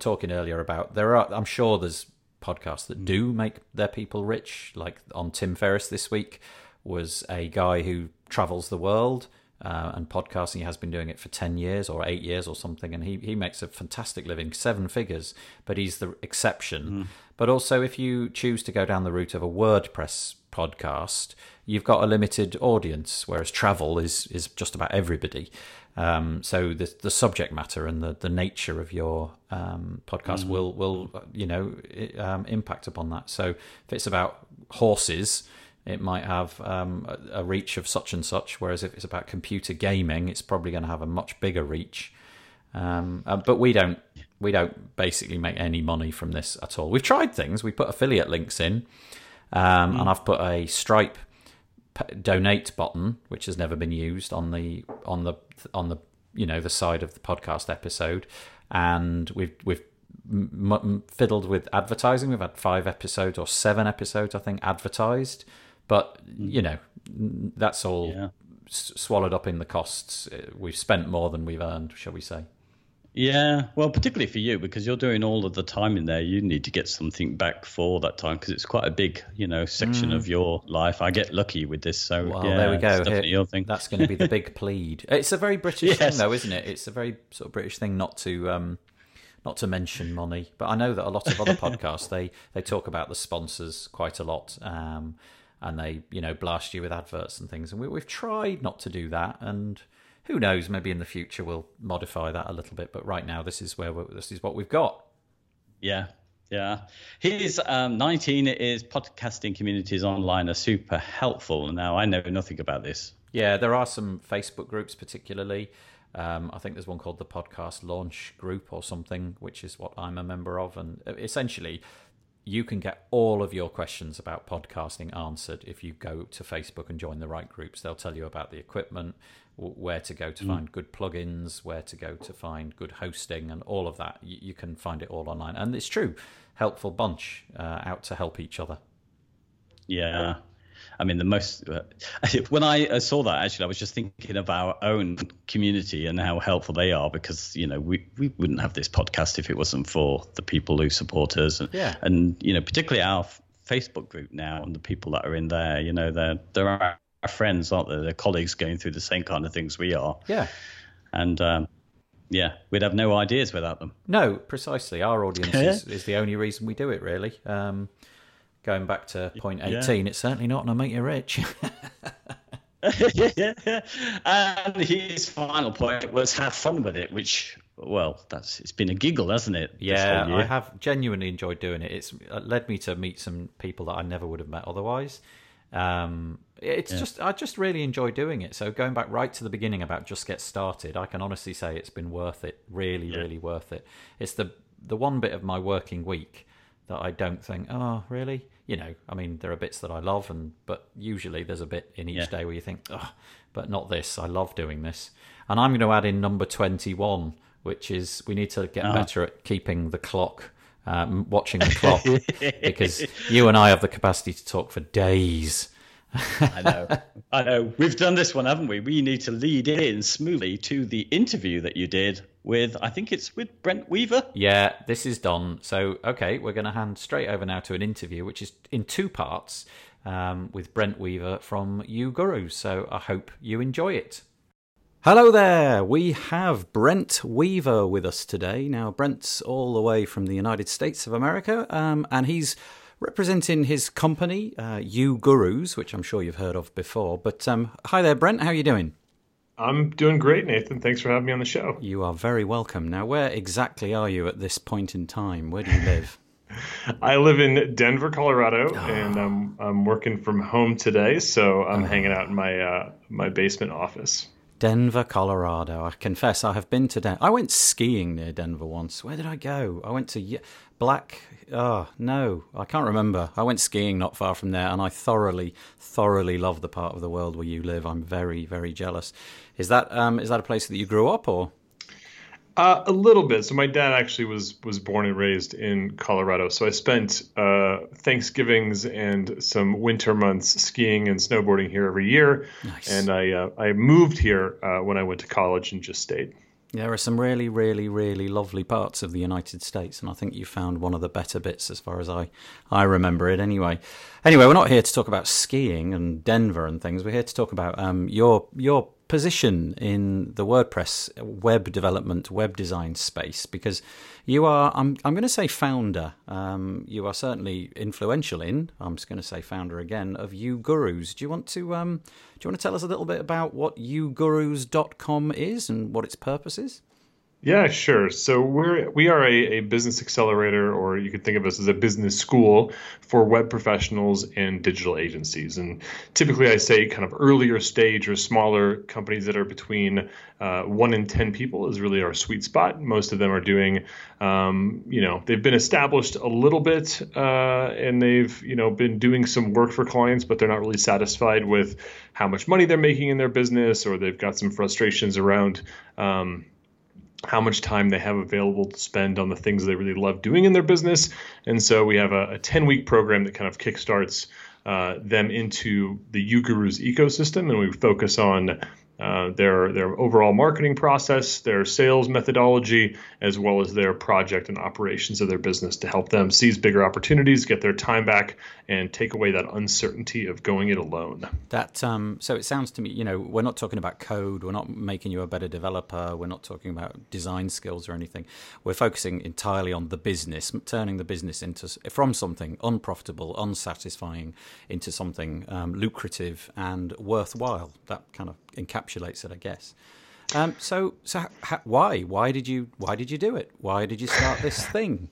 talking earlier about there are. I'm sure there's podcasts that do make their people rich. Like on Tim Ferriss this week was a guy who travels the world uh, and podcasting. He has been doing it for ten years or eight years or something, and he he makes a fantastic living, seven figures. But he's the exception. But also, if you choose to go down the route of a WordPress podcast, you've got a limited audience, whereas travel is is just about everybody. Um, so the the subject matter and the, the nature of your um, podcast will will uh, you know i- um, impact upon that. So if it's about horses, it might have um, a, a reach of such and such. Whereas if it's about computer gaming, it's probably going to have a much bigger reach. Um, uh, but we don't we don't basically make any money from this at all. We've tried things. We put affiliate links in, um, and I've put a Stripe donate button, which has never been used on the on the on the you know the side of the podcast episode. and we've we've m- m- fiddled with advertising. We've had five episodes or seven episodes, I think, advertised. But you know, that's all Yeah. s- swallowed up in the costs. Uh, We've spent more than we've earned, shall we say? Yeah, well, particularly for you because you're doing all of the time in there. You need to get something back for that time because it's quite a big, you know, section of your life. I get lucky with this, so Mm. Well, yeah, there we go. Here-. That's going to be the big plead. It's a very British thing, though, isn't it? It's a very sort of British thing not to um, not to mention money. But I know that a lot of other podcasts they they talk about the sponsors quite a lot, um, and they you know blast you with adverts and things. And we, we've tried not to do that, and who knows? Maybe in the future we'll modify that a little bit. But right now, this is where we're, this is what we've got. Yeah, yeah. He's um, 19. Is podcasting communities online are super helpful. Now I know nothing about this. Yeah, there are some Facebook groups, particularly. Um, I think there's one called the Podcast Launch Group or something, which is what I'm a member of. And uh, essentially, you can get all of your questions about podcasting answered if you go to Facebook and join the right groups. They'll tell you about the equipment, where to go to find good plugins, where to go to find good hosting, and all of that. You, you can find it all online. And it's true, helpful bunch uh, out to help each other. Yeah. I mean, the most. Uh, when I uh, saw that, actually, I was just thinking of our own community and how helpful they are because, you know, we, we wouldn't have this podcast if it wasn't for the people who support us. And, Yeah. and you know, particularly our Facebook group now and the people that are in there, you know, they're, they're our, our friends, aren't they? They're colleagues going through the same kind of things we are. Yeah. And, um, yeah, we'd have no ideas without them. No, precisely. Our audience is, is the only reason we do it, really. Um, going back to point 18, it's certainly not going to make you rich. and his final point was have fun with it, which, well, that's it's been a giggle, hasn't it? yeah. I have genuinely enjoyed doing it. It's led me to meet some people that I never would have met otherwise. Um, it's just I just really enjoy doing it. So going back right to the beginning about just get started, I can honestly say it's been worth it. Really, really worth it. It's the the one bit of my working week that I don't think, oh, really? You know, I mean, there are bits that I love, and but usually there's a bit in each Yeah. day where you think, oh, but not this. I love doing this, and I'm going to add in number twenty-one, which is we need to get Uh-huh. better at keeping the clock, um, watching the clock, because you and I have the capacity to talk for days. I know. I know. We've done this one, haven't we? We need to lead in smoothly to the interview that you did with, I think it's with Brent Weaver. Yeah, this is done. So, okay, we're going to hand straight over now to an interview, which is in two parts um, with Brent Weaver from uGurus. So, I hope you enjoy it. Hello there. We have Brent Weaver with us today. Now, Brent's all the way from the United States of America, um, and he's representing his company, uh, uGurus, which I'm sure you've heard of before. But um, hi there, Brent. How are you doing? I'm doing great, Nathan. Thanks for having me on the show. You are very welcome. Now, where exactly are you at this point in time? Where do you live? I live in Denver, Colorado, ah. and I'm I'm working from home today, so I'm ah. hanging out in my uh, my basement office. Denver, Colorado. I confess, I have been to Denver. I went skiing near Denver once. Where did I go? I went to Ye- Black. Oh no, I can't remember. I went skiing not far from there, and I thoroughly, thoroughly love the part of the world where you live. I'm very, very jealous. Is that um, is that a place that you grew up, or? Uh, a little bit. So my dad actually was was born and raised in Colorado. So I spent uh, Thanksgivings and some winter months skiing and snowboarding here every year. Nice. And I uh, I moved here uh, when I went to college and just stayed. There are some really, really, really lovely parts of the United States, and I think you found one of the better bits as far as I, I remember it anyway. Anyway, we're not here to talk about skiing and Denver and things. We're here to talk about um, your your position in the WordPress web development, web design space, because you are, I'm, I'm going to say founder. Um, you are certainly influential in, I'm just going to say founder again, of uGurus. Do you want to, um, do you want to tell us a little bit about what yougurus.com is and what its purpose is? Yeah, sure. So we're we are a, a business accelerator, or you could think of us as a business school for web professionals and digital agencies. And typically, I say kind of earlier stage or smaller companies that are between uh, one and ten people is really our sweet spot. Most of them are doing, um, you know, they've been established a little bit, uh, and they've you know been doing some work for clients, but they're not really satisfied with how much money they're making in their business, or they've got some frustrations around. Um, how much time they have available to spend on the things they really love doing in their business. And so we have a, a 10 week program that kind of kickstarts uh, them into the uGurus ecosystem, and we focus on uh, their their overall marketing process, their sales methodology, as well as their project and operations of their business to help them seize bigger opportunities, get their time back, and take away that uncertainty of going it alone. That um, so it sounds to me, you know, we're not talking about code, we're not making you a better developer, we're not talking about design skills or anything. We're focusing entirely on the business, turning the business into from something unprofitable, unsatisfying, into something um, lucrative and worthwhile. That kind of encapsulates it, I guess. Um, so, so ha, why? Why did you? Why did you do it? Why did you start this thing?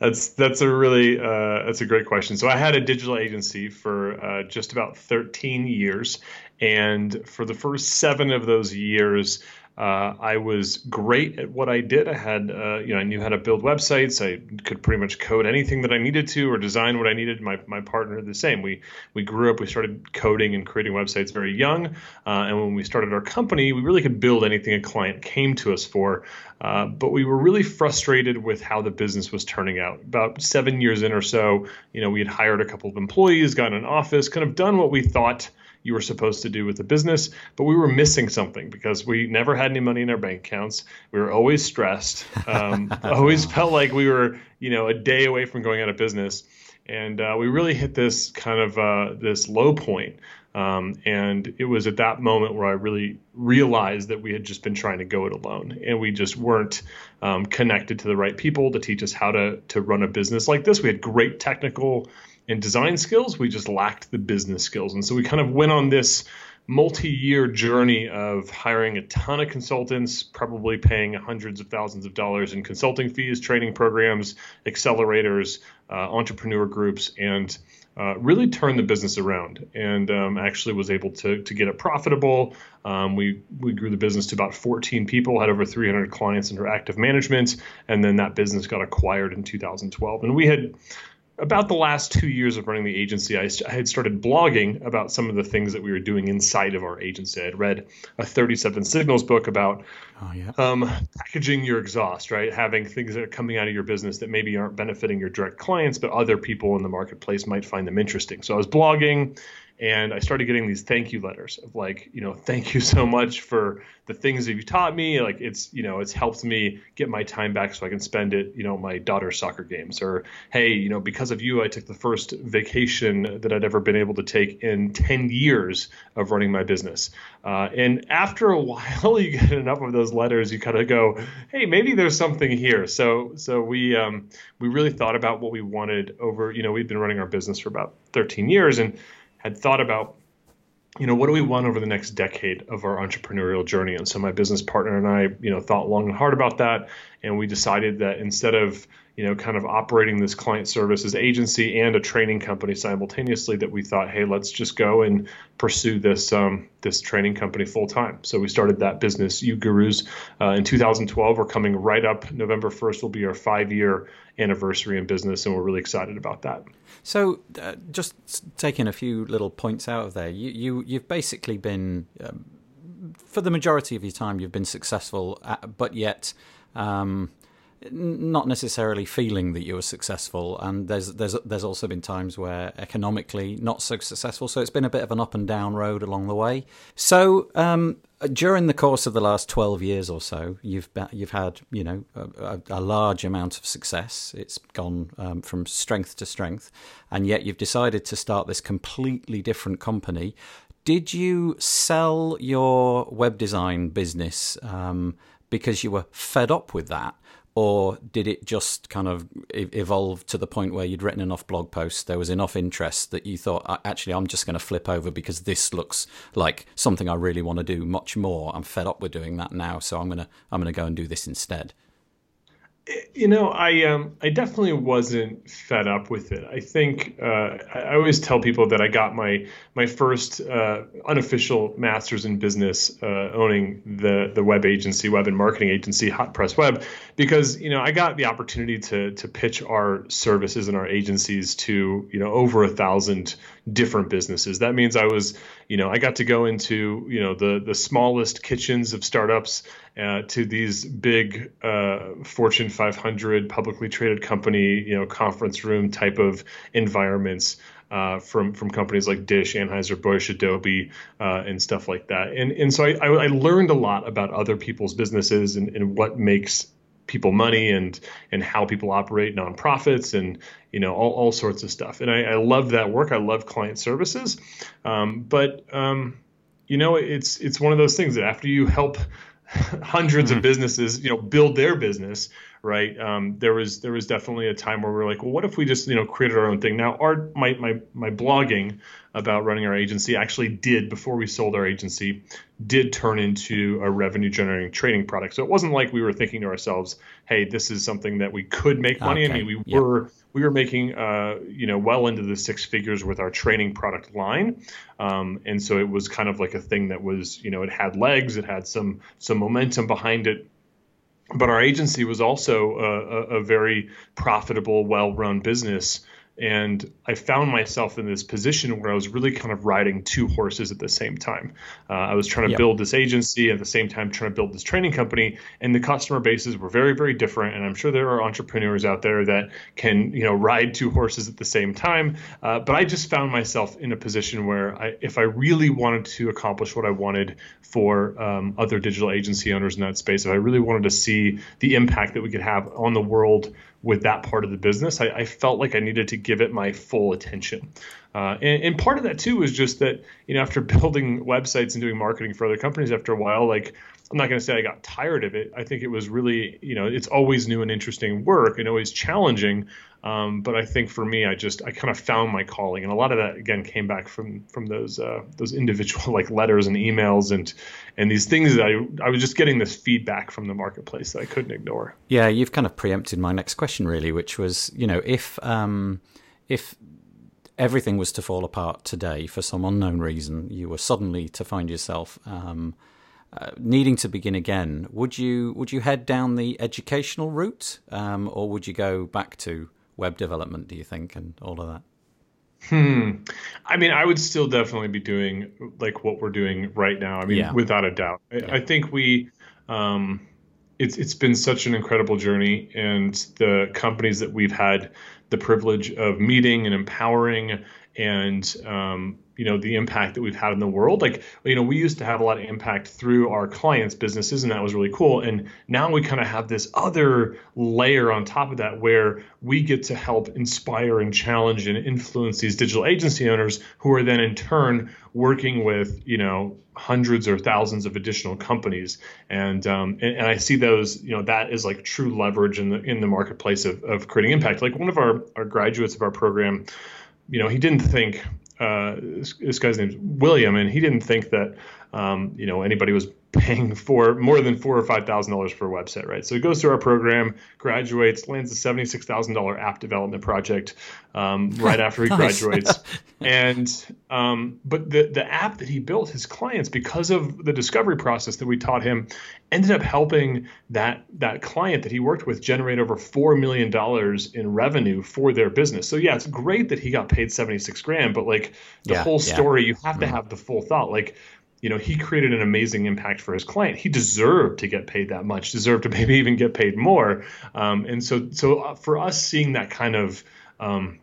that's that's a really uh, that's a great question. So I had a digital agency for uh, just about 13 years, and for the first seven of those years, uh, I was great at what I did. I had, uh, you know, I knew how to build websites. I could pretty much code anything that I needed to, or design what I needed. My my partner the same. We we grew up. We started coding and creating websites very young, uh, and when we started our company, we really could build anything a client came to us for. Uh, but we were really frustrated with how the business was turning out. About seven years in or so, you know, we had hired a couple of employees, got an office, kind of done what we thought you were supposed to do with the business, but we were missing something because we never had any money in our bank accounts. We were always stressed. Um, always felt like we were, you know, a day away from going out of business, and uh, we really hit this kind of uh, this low point. Um, and it was at that moment where I really realized that we had just been trying to go it alone, and we just weren't um, connected to the right people to teach us how to to run a business like this. We had great technical and design skills. We just lacked the business skills. And so we kind of went on this multi year journey of hiring a ton of consultants, probably paying hundreds of thousands of dollars in consulting fees, training programs, accelerators, uh, entrepreneur groups, and uh, really turned the business around and um, actually was able to, to get it profitable. Um, we, we grew the business to about 14 people, had over 300 clients under active management, and then that business got acquired in 2012. And we had about the last two years of running the agency, I, I, had started blogging about some of the things that we were doing inside of our agency. I had read a 37 Signals book about oh, yeah. um, packaging your exhaust, right? Having things that are coming out of your business that maybe aren't benefiting your direct clients, but other people in the marketplace might find them interesting. So I was blogging and I started getting these thank you letters of like, you know, thank you so much for the things that you taught me. Like it's, you know, it's helped me get my time back so I can spend it, you know, my daughter's soccer games. Or hey, you know, because of you, I took the first vacation that I'd ever been able to take in 10 years of running my business. Uh, and after a while, you get enough of those letters, you kind of go, hey, maybe there's something here. So, so we um, we really thought about what we wanted over. You know, we've been running our business for about 13 years, and had thought about you know what do we want over the next decade of our entrepreneurial journey? And so my business partner and i you know thought long and hard about that. And we decided that instead of you know kind of operating this client services agency and a training company simultaneously that we thought hey let's just go and pursue this um, this training company full time so we started that business uGurus uh, in 2012 we're coming right up. November 1st will be our five year anniversary in business and we're really excited about that. So, uh, just taking a few little points out of there, you, you you've basically been, um, for the majority of your time, you've been successful, at, but yet um, not necessarily feeling that you were successful. And there's there's there's also been times where economically not so successful. So it's been a bit of an up and down road along the way. So um, during the course of the last twelve years or so, you've you've had you know a, a large amount of success. It's gone um, from strength to strength, and yet you've decided to start this completely different company. Did you sell your web design business um, because you were fed up with that? Or did it just kind of evolve to the point where you'd written enough blog posts there was enough interest that you thought actually i'm just going to flip over because this looks like something i really want to do much more. I'm fed up with doing that now so i'm going to i'm to go and do this instead you know, I um, I definitely wasn't fed up with it. I think uh, I always tell people that I got my my first uh, unofficial master's in business uh, owning the the web agency, web and marketing agency, Hot Press Web, because you know I got the opportunity to to pitch our services and our agencies to you know over a thousand different businesses. That means I was you know I got to go into you know the the smallest kitchens of startups uh, to these big uh, Fortune 500 publicly traded company, you know, conference room type of environments. Uh, from from companies like Dish, Anheuser Busch, Adobe, uh, and stuff like that. And and so I, I, learned a lot about other people's businesses and, and what makes people money and and how people operate nonprofits and you know all, all sorts of stuff. And I, I love that work. I love client services, um, but um, you know it's it's one of those things that after you help hundreds mm-hmm. of businesses, you know, build their business, right? Um, there was there was definitely a time where we are like, well, what if we just you know created our own thing? Now, our my my my blogging about running our agency actually did before we sold our agency did turn into a revenue generating trading product. So it wasn't like we were thinking to ourselves, hey, this is something that we could make money. Okay. I mean, we yep. were we were making uh, you know well into the six figures with our training product line, um, and so it was kind of like a thing that was you know it had legs, it had some some momentum behind it but our agency was also a, a, a very profitable, well-run business and I found myself in this position where I was really kind of riding two horses at the same time. Uh, I was trying to yep. build this agency at the same time trying to build this training company, and the customer bases were very, very different. And I'm sure there are entrepreneurs out there that can, you know, ride two horses at the same time. Uh, but I just found myself in a position where, I, if I really wanted to accomplish what I wanted for um, other digital agency owners in that space, if I really wanted to see the impact that we could have on the world with that part of the business, I, I, felt like I needed to give it my full attention. Uh, and, and, part of that too was just that, you know, after building websites and doing marketing for other companies after a while, like I'm not going to say I got tired of it. I think it was really, you know, it's always new and interesting work and always challenging. Um, but I think for me, I just I kind of found my calling, and a lot of that again came back from from those uh, those individual like letters and emails and and these things that I I was just getting this feedback from the marketplace that I couldn't ignore. Yeah, you've kind of preempted my next question really, which was you know if um, if everything was to fall apart today for some unknown reason, you were suddenly to find yourself. Um, uh, needing to begin again, would you would you head down the educational route, um, or would you go back to web development? Do you think, and all of that? Hmm. I mean, I would still definitely be doing like what we're doing right now. I mean, yeah. without a doubt. I, yeah. I think we, um, it's it's been such an incredible journey, and the companies that we've had the privilege of meeting and empowering and um, you know the impact that we've had in the world. Like you know we used to have a lot of impact through our clients businesses and that was really cool. And now we kind of have this other layer on top of that where we get to help inspire and challenge and influence these digital agency owners who are then in turn working with you know hundreds or thousands of additional companies. And um, and, and, I see those you know that is like true leverage in the in the marketplace of, of creating impact. Like one of our our graduates of our program you know, he didn't think uh, this, this, guy's name's William, and he didn't think that um, you know anybody was paying for more than four or five thousand dollars for a website, right? So he goes through our program, graduates, lands a seventy six thousand dollar app development project um, right after he nice. graduates, and um, but the the app that he built, his clients, because of the discovery process that we taught him, ended up helping that that client that he worked with generate over four million dollars in revenue for their business. So yeah, it's great that he got paid seventy six grand, but like the yeah, whole story, yeah. you have to mm. have the full thought, like you know, he created an amazing impact for his client. He deserved to get paid that much, deserved to maybe even get paid more. Um, and so, so uh, for us seeing that kind of, um,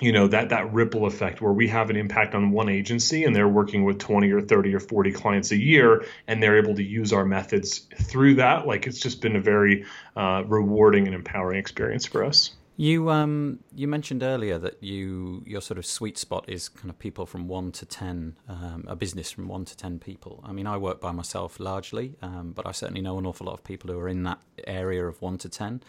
you know, that that ripple effect where we have an impact on one agency and they're working with 20 or 30 or 40 clients a year and they're able to use our methods through that, like it's just been a very uh, rewarding and empowering experience for us. You um you mentioned earlier that you your sort of sweet spot is kind of people from one to ten, um, a business from one to ten people. I mean, I work by myself largely, um, but I certainly know an awful lot of people who are in that area of one to ten.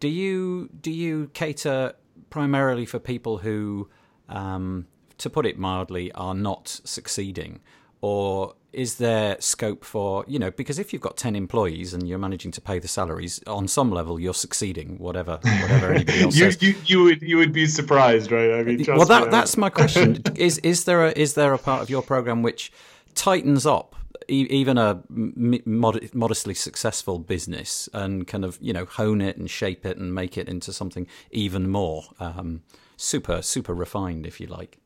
Do you do you cater primarily for people who, um, to put it mildly, are not succeeding, or is there scope for you know because if you've got 10 employees and you're managing to pay the salaries on some level you're succeeding whatever whatever anybody else you, says. you, you would you would be surprised right? I mean well that, that's my question. Is is there a is there a part of your program which tightens up even a mod- modestly successful business and kind of you know hone it and shape it and make it into something even more um, super super refined if you like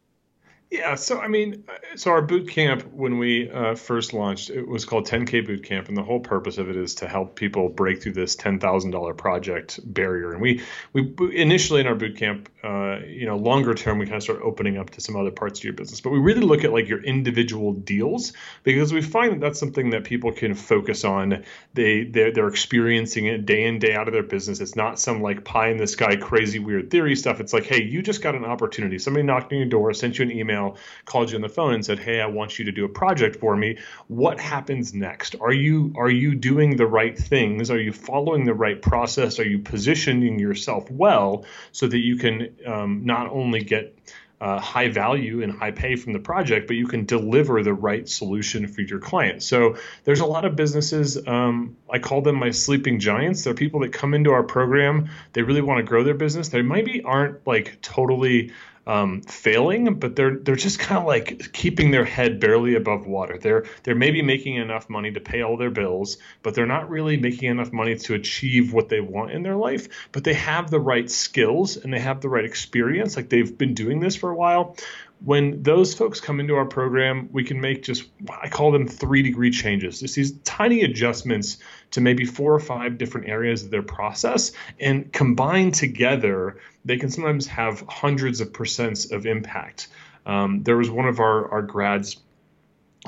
yeah, so I mean, so our boot camp when we uh, first launched, it was called 10K Boot Camp, and the whole purpose of it is to help people break through this $10,000 project barrier. And we we initially in our boot camp, uh, you know, longer term, we kind of start opening up to some other parts of your business, but we really look at like your individual deals because we find that that's something that people can focus on. They they're, they're experiencing it day in day out of their business. It's not some like pie in the sky crazy weird theory stuff. It's like, hey, you just got an opportunity. Somebody knocked on your door, sent you an email email, called you on the phone and said, "Hey, I want you to do a project for me." What happens next? Are you are you doing the right things? Are you following the right process? Are you positioning yourself well so that you can um, not only get uh, high value and high pay from the project, but you can deliver the right solution for your client. So there's a lot of businesses. Um, I call them my sleeping giants. They're people that come into our program. They really want to grow their business. They maybe aren't like totally um, failing, but they're they're just kind of like keeping their head barely above water. They're they're maybe making enough money to pay all their bills, but they're not really making enough money to achieve what they want in their life. But they have the right skills and they have the right experience. Like they've been doing this for a while when those folks come into our program, we can make just, I call them three degree changes, just these tiny adjustments to maybe four or five different areas of their process. And combined together, they can sometimes have hundreds of percents of impact. Um, there was one of our, our grads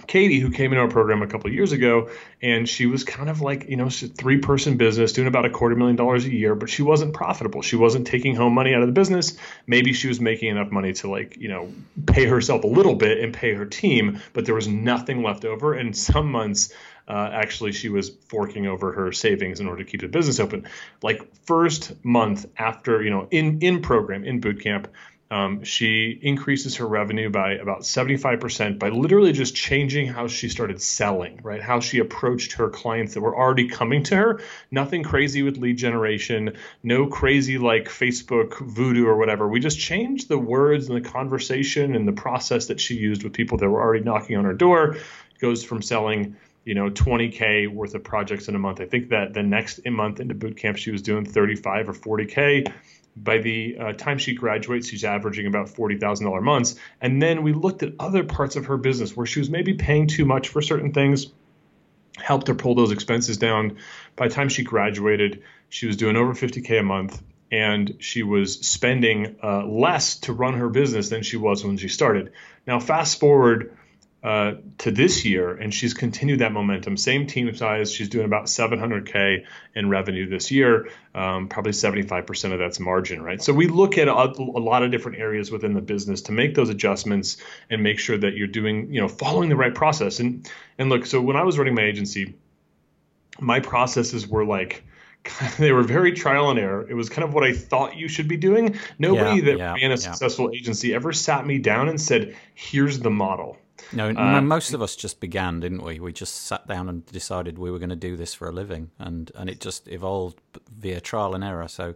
Katie, who came into our program a couple years ago, and she was kind of like, you know, three person business doing about a quarter million dollars a year, but she wasn't profitable. She wasn't taking home money out of the business. Maybe she was making enough money to like, you know, pay herself a little bit and pay her team, but there was nothing left over. And some months, uh, actually, she was forking over her savings in order to keep the business open. Like first month after, you know, in in program in boot camp, um, she increases her revenue by about 75% by literally just changing how she started selling, right? How she approached her clients that were already coming to her. Nothing crazy with lead generation, no crazy like Facebook voodoo or whatever. We just changed the words and the conversation and the process that she used with people that were already knocking on her door. It goes from selling you know 20k worth of projects in a month. I think that the next month into boot camp she was doing 35 or 40k by the uh, time she graduates, she's averaging about $40,000 months. And then we looked at other parts of her business where she was maybe paying too much for certain things, helped her pull those expenses down. By the time she graduated, she was doing over 50K a month and she was spending uh, less to run her business than she was when she started. Now, fast forward uh, to this year, and she's continued that momentum. Same team size. She's doing about 700k in revenue this year. Um, probably 75% of that's margin, right? So we look at a, a, lot of different areas within the business to make those adjustments and make sure that you're doing, you know, following the right process. And and look, so when I was running my agency, my processes were like they were very trial and error. It was kind of what I thought you should be doing. Nobody yeah, that yeah, ran a successful agency ever sat me down and said, "Here's the model." No, uh, most of us just began, didn't we? We just sat down and decided we were going to do this for a living, and and it just evolved via trial and error. So.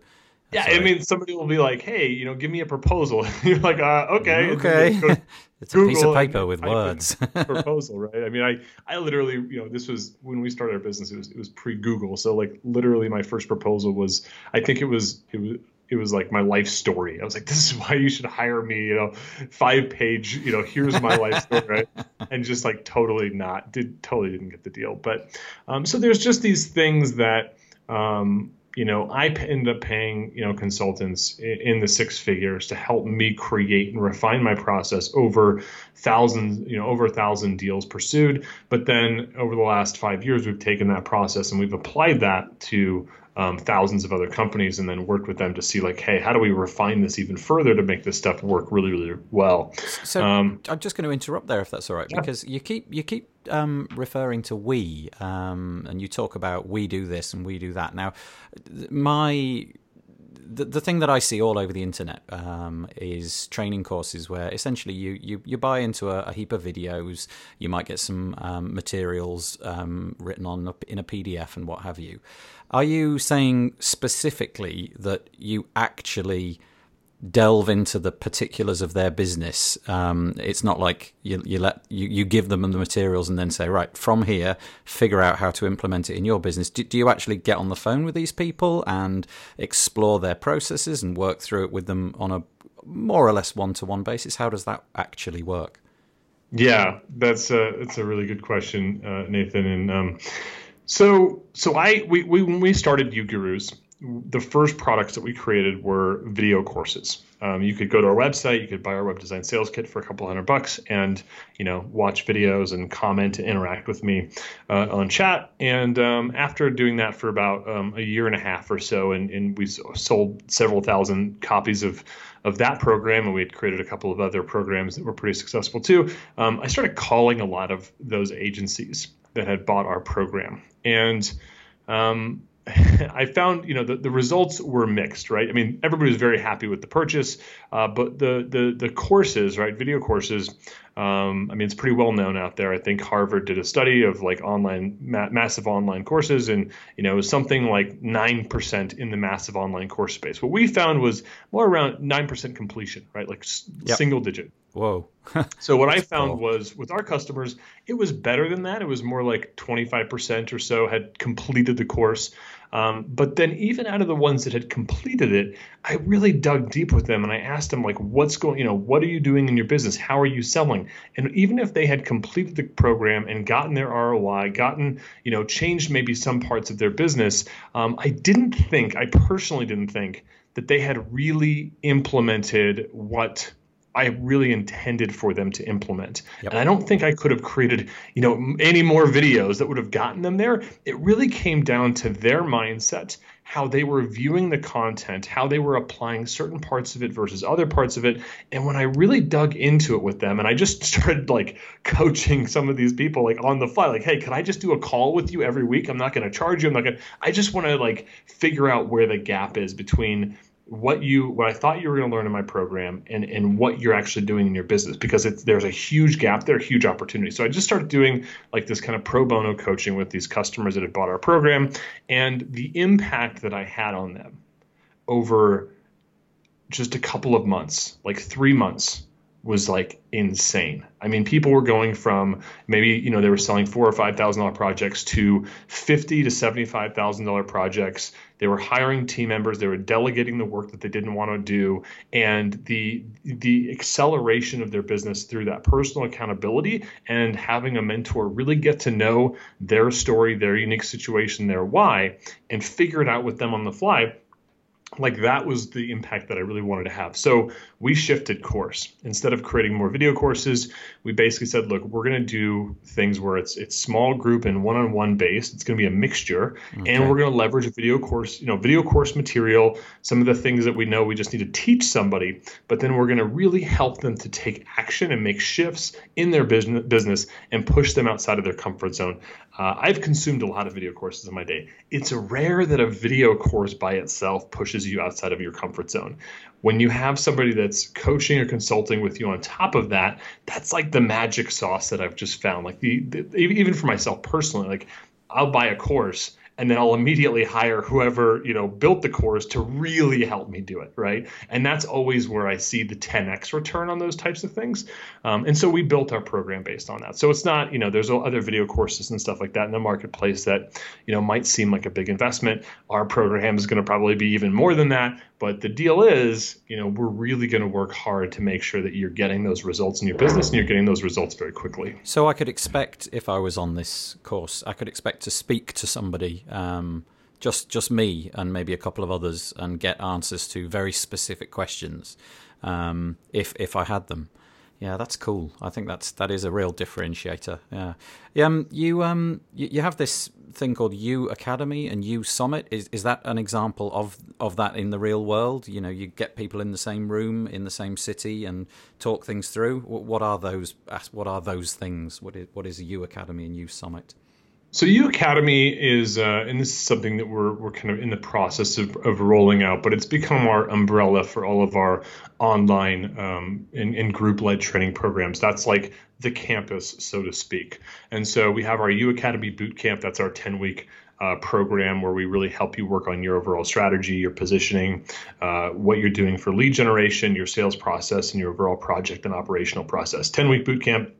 Yeah, I mean, somebody will be like, "Hey, you know, give me a proposal." You're like, uh, "Okay, okay." it's Google a piece of paper with words. proposal, right? I mean, I, I literally, you know, this was when we started our business. It was, it was pre-Google, so like literally, my first proposal was, I think it was, it was, it was like my life story. I was like, this is why you should hire me, you know, five page, you know, here's my life story, right? And just like totally not did totally didn't get the deal. But um, so there's just these things that um, you know I end up paying you know consultants in the six figures to help me create and refine my process over thousands, you know, over a thousand deals pursued. But then over the last five years, we've taken that process and we've applied that to um, thousands of other companies and then worked with them to see like, hey, how do we refine this even further to make this stuff work really, really well? So um, I'm just going to interrupt there if that's all right, yeah. because you keep you keep um, referring to we, um, and you talk about we do this and we do that. Now, my the, the thing that I see all over the internet um, is training courses where essentially you, you, you buy into a, a heap of videos, you might get some um, materials um, written on in a PDF and what have you. Are you saying specifically that you actually delve into the particulars of their business. Um, it's not like you, you let you, you give them the materials and then say, right, from here, figure out how to implement it in your business. Do, do you actually get on the phone with these people and explore their processes and work through it with them on a more or less one to one basis? How does that actually work? Yeah, that's a that's a really good question, uh, Nathan. And um, so so I we, we when we started uGurus, the first products that we created were video courses. Um, you could go to our website, you could buy our web design sales kit for a couple hundred bucks, and you know watch videos and comment and interact with me uh, on chat. And um, after doing that for about um, a year and a half or so, and, and we sold several thousand copies of of that program, and we had created a couple of other programs that were pretty successful too. Um, I started calling a lot of those agencies that had bought our program, and um, I found, you know, the, the results were mixed, right? I mean, everybody was very happy with the purchase, uh, but the, the the courses, right, video courses, um, I mean, it's pretty well known out there. I think Harvard did a study of like online, ma- massive online courses, and you know, it was something like nine percent in the massive online course space. What we found was more around nine percent completion, right, like yep. single digit. Whoa. so what I found cool. was with our customers, it was better than that. It was more like 25% or so had completed the course. Um, but then even out of the ones that had completed it, I really dug deep with them and I asked them like, what's going, you know, what are you doing in your business? How are you selling? And even if they had completed the program and gotten their ROI, gotten, you know, changed maybe some parts of their business, um, I didn't think, I personally didn't think that they had really implemented what I really intended for them to implement. Yep. And I don't think I could have created, you know, any more videos that would have gotten them there. It really came down to their mindset, how they were viewing the content, how they were applying certain parts of it versus other parts of it. And when I really dug into it with them and I just started like coaching some of these people like on the fly, like, hey, can I just do a call with you every week? I'm not going to charge you. I'm not going to, I just want to like figure out where the gap is between what you what I thought you were going to learn in my program and and what you're actually doing in your business because it's there's a huge gap there, huge opportunity. So I just started doing like this kind of pro bono coaching with these customers that had bought our program and the impact that I had on them over just a couple of months, like 3 months was like insane. I mean, people were going from maybe you know they were selling four or five thousand dollar projects to fifty to seventy five thousand dollar projects. They were hiring team members. They were delegating the work that they didn't want to do, and the the acceleration of their business through that personal accountability and having a mentor really get to know their story, their unique situation, their why, and figure it out with them on the fly like that was the impact that I really wanted to have. So we shifted course. Instead of creating more video courses, we basically said, look, we're going to do things where it's it's small group and one-on-one based. It's going to be a mixture, okay. and we're going to leverage video course, you know, video course material, some of the things that we know we just need to teach somebody, but then we're going to really help them to take action and make shifts in their business business and push them outside of their comfort zone. Uh, I've consumed a lot of video courses in my day. It's rare that a video course by itself pushes you outside of your comfort zone. When you have somebody that's coaching or consulting with you on top of that, that's like the magic sauce that I've just found. Like the, the even for myself personally, like I'll buy a course and then I'll immediately hire whoever you know built the course to really help me do it, right? And that's always where I see the 10x return on those types of things. Um, and so we built our program based on that. So it's not you know there's other video courses and stuff like that in the marketplace that you know might seem like a big investment. Our program is going to probably be even more than that. But the deal is, you know, we're really going to work hard to make sure that you're getting those results in your business and you're getting those results very quickly. So I could expect, if I was on this course, I could expect to speak to somebody, um, just just me and maybe a couple of others, and get answers to very specific questions, um, if if I had them. Yeah, that's cool. I think that's that is a real differentiator. Yeah, yeah. Um, you um, you, you have this thing called U Academy and U Summit. Is is that an example of of that in the real world? You know, you get people in the same room in the same city and talk things through. What, what are those? What are those things? What is what is a U Academy and U Summit? So U Academy is, uh, and this is something that we're we're kind of in the process of, of rolling out, but it's become our umbrella for all of our online um, and, and group led training programs. That's like the campus, so to speak. And so we have our U Academy Boot Camp. That's our ten week uh, program where we really help you work on your overall strategy, your positioning, uh, what you're doing for lead generation, your sales process, and your overall project and operational process. 10 week boot camp,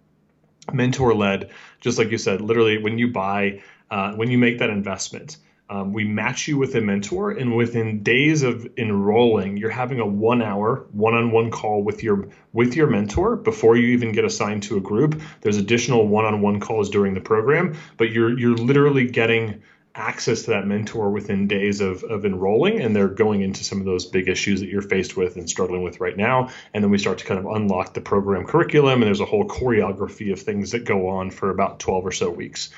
mentor led, just like you said, literally when you buy, uh, when you make that investment. Um, we match you with a mentor, and within days of enrolling, you're having a one-hour one-on-one call with your with your mentor before you even get assigned to a group. There's additional one-on-one calls during the program, but you're you're literally getting access to that mentor within days of, of enrolling and they're going into some of those big issues that you're faced with and struggling with right now and then we start to kind of unlock the program curriculum and there's a whole choreography of things that go on for about 12 or so weeks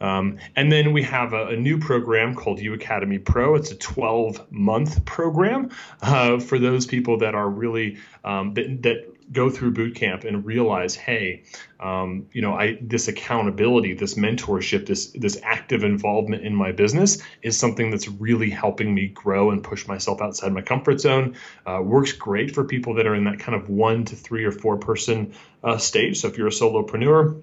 um, and then we have a, a, new program called U Academy Pro. It's a 12 month program uh, for those people that are really um, that, that go through boot camp and realize, hey, um, you know, I this accountability, this mentorship, this this active involvement in my business is something that's really helping me grow and push myself outside my comfort zone. Uh, works great for people that are in that kind of one to three or four person uh, stage. So if you're a solopreneur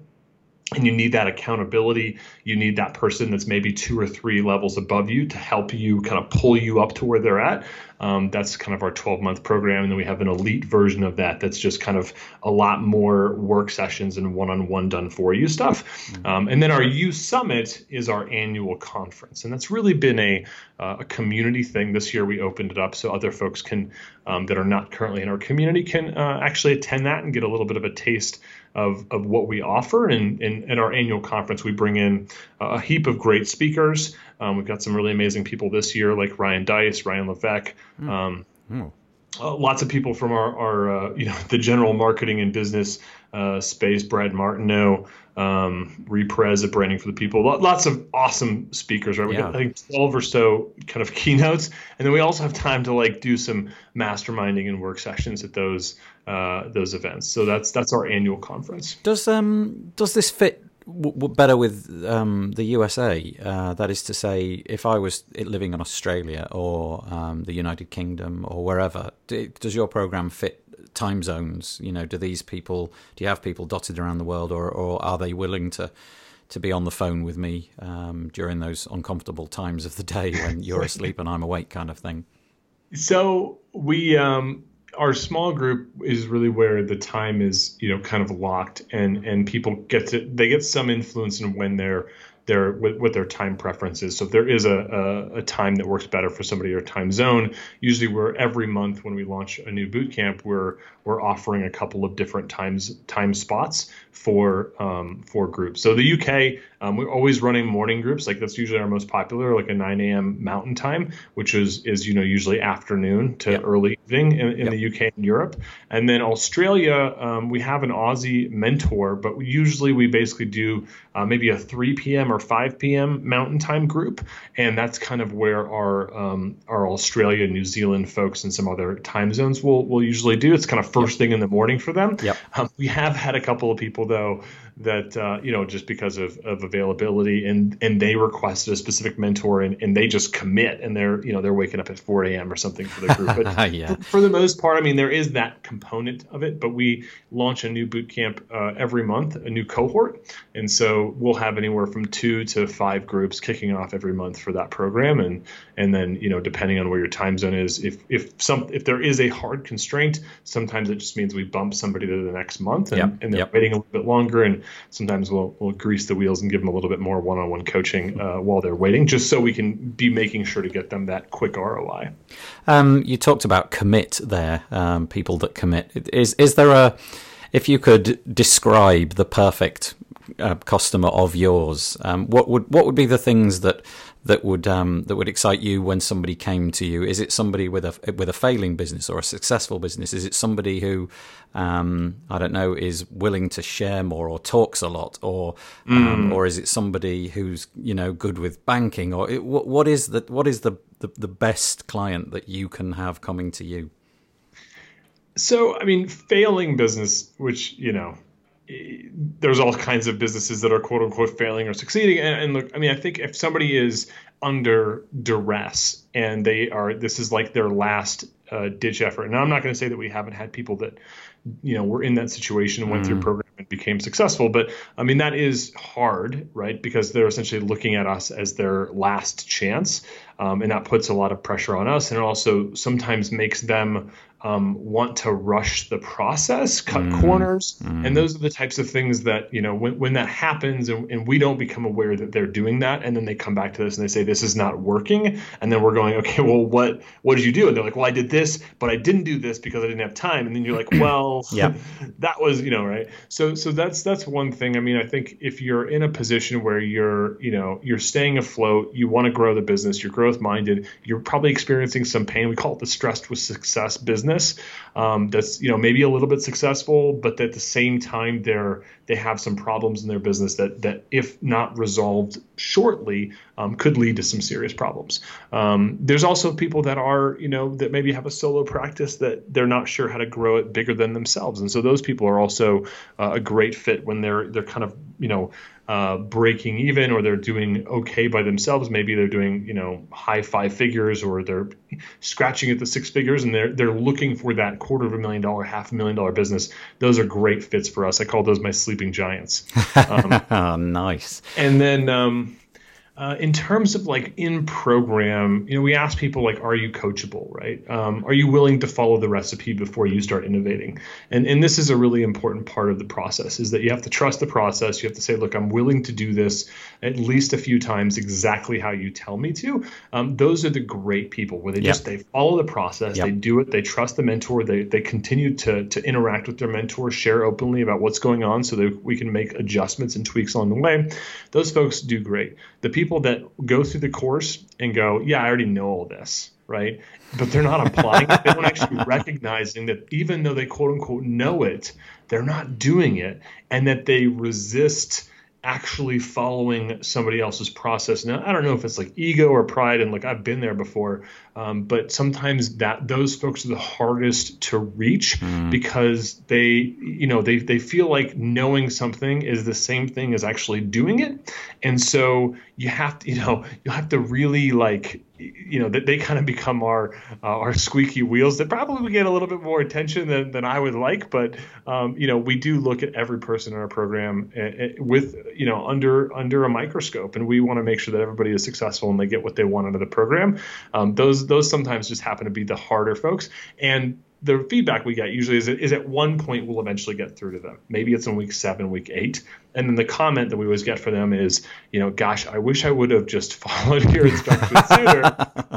and you need that accountability. You need that person that's maybe two or three levels above you to help you kind of pull you up to where they're at. Um, that's kind of our 12 month program and then we have an elite version of that that's just kind of a lot more work sessions and one-on-one done for you stuff. Mm-hmm. um, and then our u summit is our annual conference and that's really been a, uh, a community thing. This year we opened it up so other folks can um, that are not currently in our community can uh, actually attend that and get a little bit of a taste of, of what we offer. And in, our annual conference, we bring in a heap of great speakers. Um, we've got some really amazing people this year, like Ryan Deiss, Ryan Levesque. Mm. Um, mm. Uh, lots of people from our, our uh, you know, the general marketing and business uh, space, Brad Martineau, um, Re Perez at Branding for the People. Lots of awesome speakers, right? We yeah. got I think twelve or so kind of keynotes, and then we also have time to like do some masterminding and work sessions at those uh, those events. So that's that's our annual conference. Does um does this fit w- w- better with um, the USA? Uh, that is to say, if I was living in Australia or um, the United Kingdom or wherever, does your program fit time zones? You know, do these people, do you have people dotted around the world, or, or are they willing to to be on the phone with me um, during those uncomfortable times of the day when you're asleep and I'm awake, kind of thing? So we um, our small group is really where the time is you know kind of locked and and people get to they get some influence in when they're their what, what their time preference is. So if there is a, a, a, time that works better for somebody or time zone, usually we're every month when we launch a new boot camp, we're we're offering a couple of different times time spots for um, for groups. So the UK, um, we're always running morning groups. Like that's usually our most popular, like a 9 a.m. Mountain Time, which is is you know usually afternoon to yep. early evening in, in yep. the UK and Europe. And then Australia, um, we have an Aussie mentor, but we, usually we basically do uh, maybe a 3 p.m. or 5 p.m. Mountain Time group, and that's kind of where our um, our Australia, New Zealand folks and some other time zones will will usually do. It's kind of first yep. thing in the morning for them. Yep. Um, we have had a couple of people though that uh, you know just because of, of availability and and they requested a specific mentor and, and they just commit and they're you know they're waking up at 4 a.m or something for the group but yeah. for, for, the most part i mean there is that component of it but we launch a new boot camp uh, every month a new cohort and so we'll have anywhere from two to five groups kicking off every month for that program and and then you know depending on where your time zone is if if some if there is a hard constraint sometimes it just means we bump somebody to the next month and, yep. and they're yep. waiting a little bit longer and sometimes we'll we'll grease the wheels and give them a little bit more one-on-one coaching uh, while they're waiting, just so we can be making sure to get them that quick ROI. Um, you talked about commit there, um, people that commit. Is is there a if you could describe the perfect uh, customer of yours, um, what would what would be the things that that would um, that would excite you when somebody came to you? Is it somebody with a with a failing business or a successful business? Is it somebody who um, I don't know is willing to share more or talks a lot, or um, mm. or is it somebody who's you know good with banking? Or it, what, what is the what is the, the the best client that you can have coming to you? So I mean, failing business, which you know there's all kinds of businesses that are quote unquote failing or succeeding. And, and look, I mean, I think if somebody is under duress and they are, this is like their last uh, ditch effort. And I'm not going to say that we haven't had people that, you know, were in that situation and went mm. through program and became successful. But I mean, that is hard, right? Because they're essentially looking at us as their last chance. Um, and that puts a lot of pressure on us. And it also sometimes makes them um, want to rush the process, cut mm. corners, mm. and those are the types of things that you know when, when that happens and, and, we don't become aware that they're doing that, and then they come back to us and they say this is not working, and then we're going okay, well what what did you do? And they're like, well I did this, but I didn't do this because I didn't have time, and then you're like, well, yeah, that was you know right. So so that's that's one thing. I mean I think if you're in a position where you're you know you're staying afloat, you want to grow the business, you're growth minded, you're probably experiencing some pain. We call it the stressed with success business um, that's you know maybe a little bit successful, but at the same time they're they have some problems in their business that that if not resolved shortly um, could lead to some serious problems. Um, there's also people that are you know that maybe have a solo practice that they're not sure how to grow it bigger than themselves, and so those people are also uh, a great fit when they're they're kind of you know uh, breaking even or they're doing okay by themselves. Maybe they're doing you know high five figures or they're scratching at the six figures and they're they're looking for that quarter of a million dollar, half a million dollar business. Those are great fits for us. I call those my sleeping giants. Um, oh, nice. And then um, uh, in terms of like in program, you know, we ask people like, are you coachable, right? Um, are you willing to follow the recipe before you start innovating? And and this is a really important part of the process is that you have to trust the process. You have to say, look, I'm willing to do this at least a few times exactly how you tell me to. Um, those are the great people where they yep. just they follow the process, yep. they do it, they trust the mentor, they they continue to to interact with their mentor, share openly about what's going on, so that we can make adjustments and tweaks along the way. Those folks do great. The people people that go through the course and go, yeah, I already know all this, right? But they're not applying it. They don't actually recognizing that even though they quote unquote know it, they're not doing it, and that they resist actually following somebody else's process. Now, I don't know if it's like ego or pride, and like I've been there before, um, but sometimes that those folks are the hardest to reach mm. because they, you know, they they feel like knowing something is the same thing as actually doing it, and so you have to, you know, you have to really like you know that they, kind of become our uh, our squeaky wheels that probably get a little bit more attention than, than I would like. But um, you know we do look at every person in our program uh, uh, with you know under under a microscope. And we want to make sure that everybody is successful and they get what they want out of the program. Um, those those sometimes just happen to be the harder folks and the feedback we get usually is, is at one point we'll eventually get through to them. Maybe it's in week seven, week eight. And then the comment that we always get for them is, you know, gosh, I wish I would have just followed your instructions sooner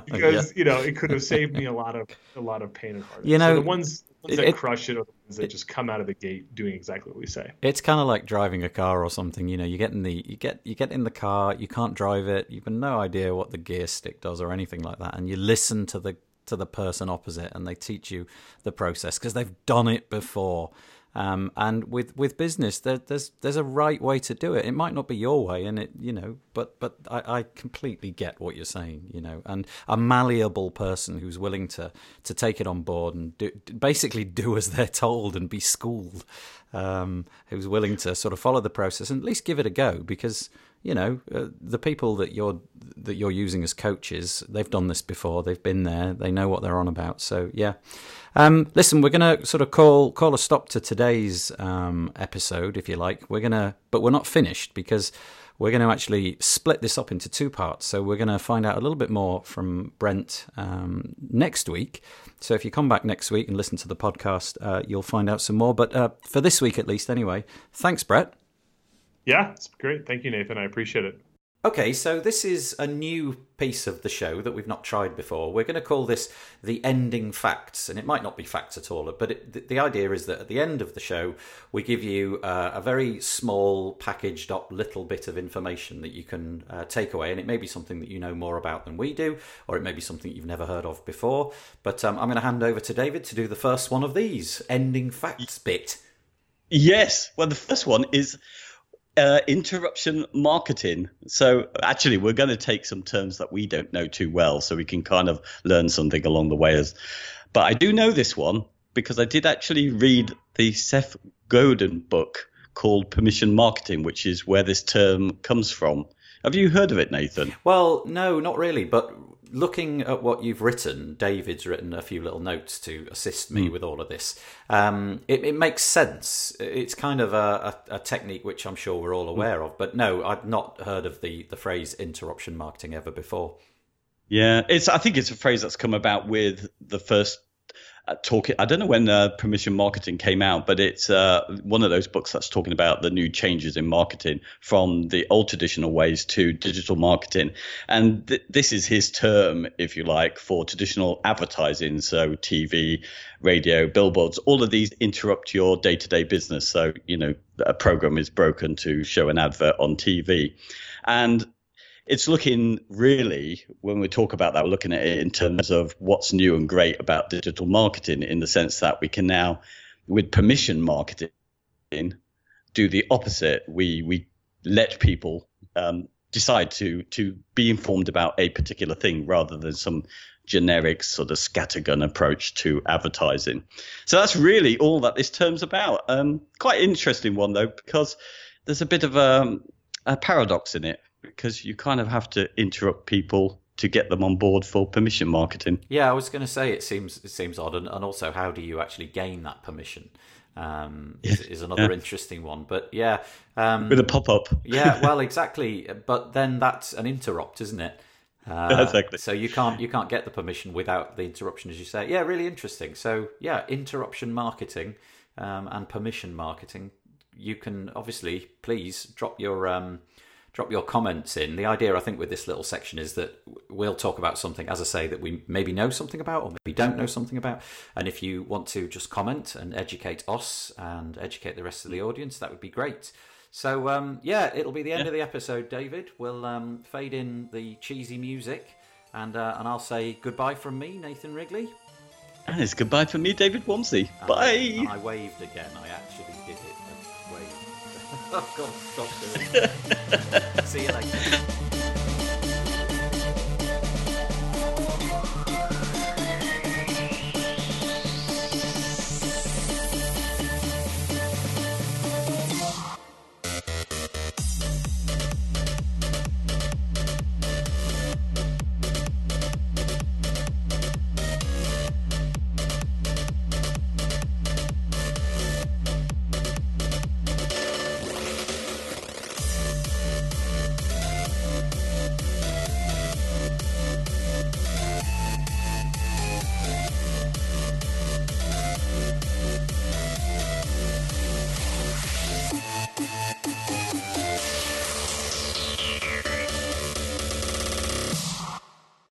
because, yeah. you know, it could have saved me a lot of a lot of pain and heartache. You know, so the ones, ones that crush it are the that it, just come out of the gate doing exactly what we say. It's kind of like driving a car or something. You know, you get in the you get you get in the car, you can't drive it, you've no idea what the gear stick does or anything like that, and you listen to the to the person opposite and they teach you the process because they've done it before. Um, and with, with business, there, there's there's a right way to do it. It might not be your way, and it you know, but but I, I completely get what you're saying, you know. And a malleable person who's willing to to take it on board and do, basically do as they're told and be schooled, um, who's willing to sort of follow the process and at least give it a go because you know uh, the people that you're that you're using as coaches they've done this before they've been there they know what they're on about so yeah um, listen we're gonna sort of call call a stop to today's um, episode if you like we're gonna but we're not finished because we're going to actually split this up into two parts. So we're going to find out a little bit more from Brent um, next week. So if you come back next week and listen to the podcast, uh, you'll find out some more. But uh, for this week at least, anyway, thanks, Brent. Yeah, it's great. Thank you, Nathan. I appreciate it. Okay, so this is a new piece of the show that we've not tried before. We're going to call this the ending facts, and it might not be facts at all, but it, the, the, idea is that at the end of the show, we give you uh, a very small, packaged up little bit of information that you can uh, take away, and it may be something that you know more about than we do, or it may be something you've never heard of before. But um, I'm going to hand over to David to do the first one of these ending facts bit. Yes, well, the first one is uh, interruption marketing. So actually, we're going to take some terms that we don't know too well, so we can kind of learn something along the way. As, but I do know this one because I did actually read the Seth Godin book called permission marketing, which is where this term comes from. Have you heard of it, Nathan? Well, no, not really. But looking at what you've written, David's written a few little notes to assist me mm. with all of this. Um, it, it, makes sense. It's kind of a, a, a, technique which I'm sure we're all aware mm. of. But no, I've not heard of the, the phrase interruption marketing ever before. Yeah, it's. I think it's a phrase that's come about with the first uh, talking. I don't know when uh, permission marketing came out, but it's uh, one of those books that's talking about the new changes in marketing from the old traditional ways to digital marketing. And th- this is his term, if you like, for traditional advertising. So TV, radio, billboards, all of these interrupt your day to day business. So, you know, a program is broken to show an advert on TV. And it's looking really when we talk about that we're looking at it in terms of what's new and great about digital marketing in the sense that we can now with permission marketing do the opposite. We we let people um, decide to to be informed about a particular thing rather than some generic sort of scattergun approach to advertising. So that's really all that this term's about. Um, quite interesting one though because there's a bit of a, a paradox in it because you kind of have to interrupt people to get them on board for permission marketing. Yeah, I was going to say it seems it seems odd, and, and also how do you actually gain that permission? Um, is, is, another yeah. interesting one. But yeah, um, with a pop up. yeah, well, exactly. But then that's an interrupt, isn't it? Uh, exactly. So you can't you can't get the permission without the interruption, as you say. Yeah, really interesting. So yeah, interruption marketing um, and permission marketing. You can obviously please drop your um, drop your comments in. The idea, I think, with this little section is that we'll talk about something, as I say, that we maybe know something about or maybe don't know something about. And if you want to just comment and educate us and educate the rest of the audience, that would be great. So, um, yeah, it'll be the end yeah. of the episode, David. We'll um, fade in the cheesy music and, uh, and I'll say goodbye from me, Nathan Wrigley. And it's goodbye from me, David Waumsley. Bye. And I waved again. I actually did it. Oh, God, stop doing it. See you later.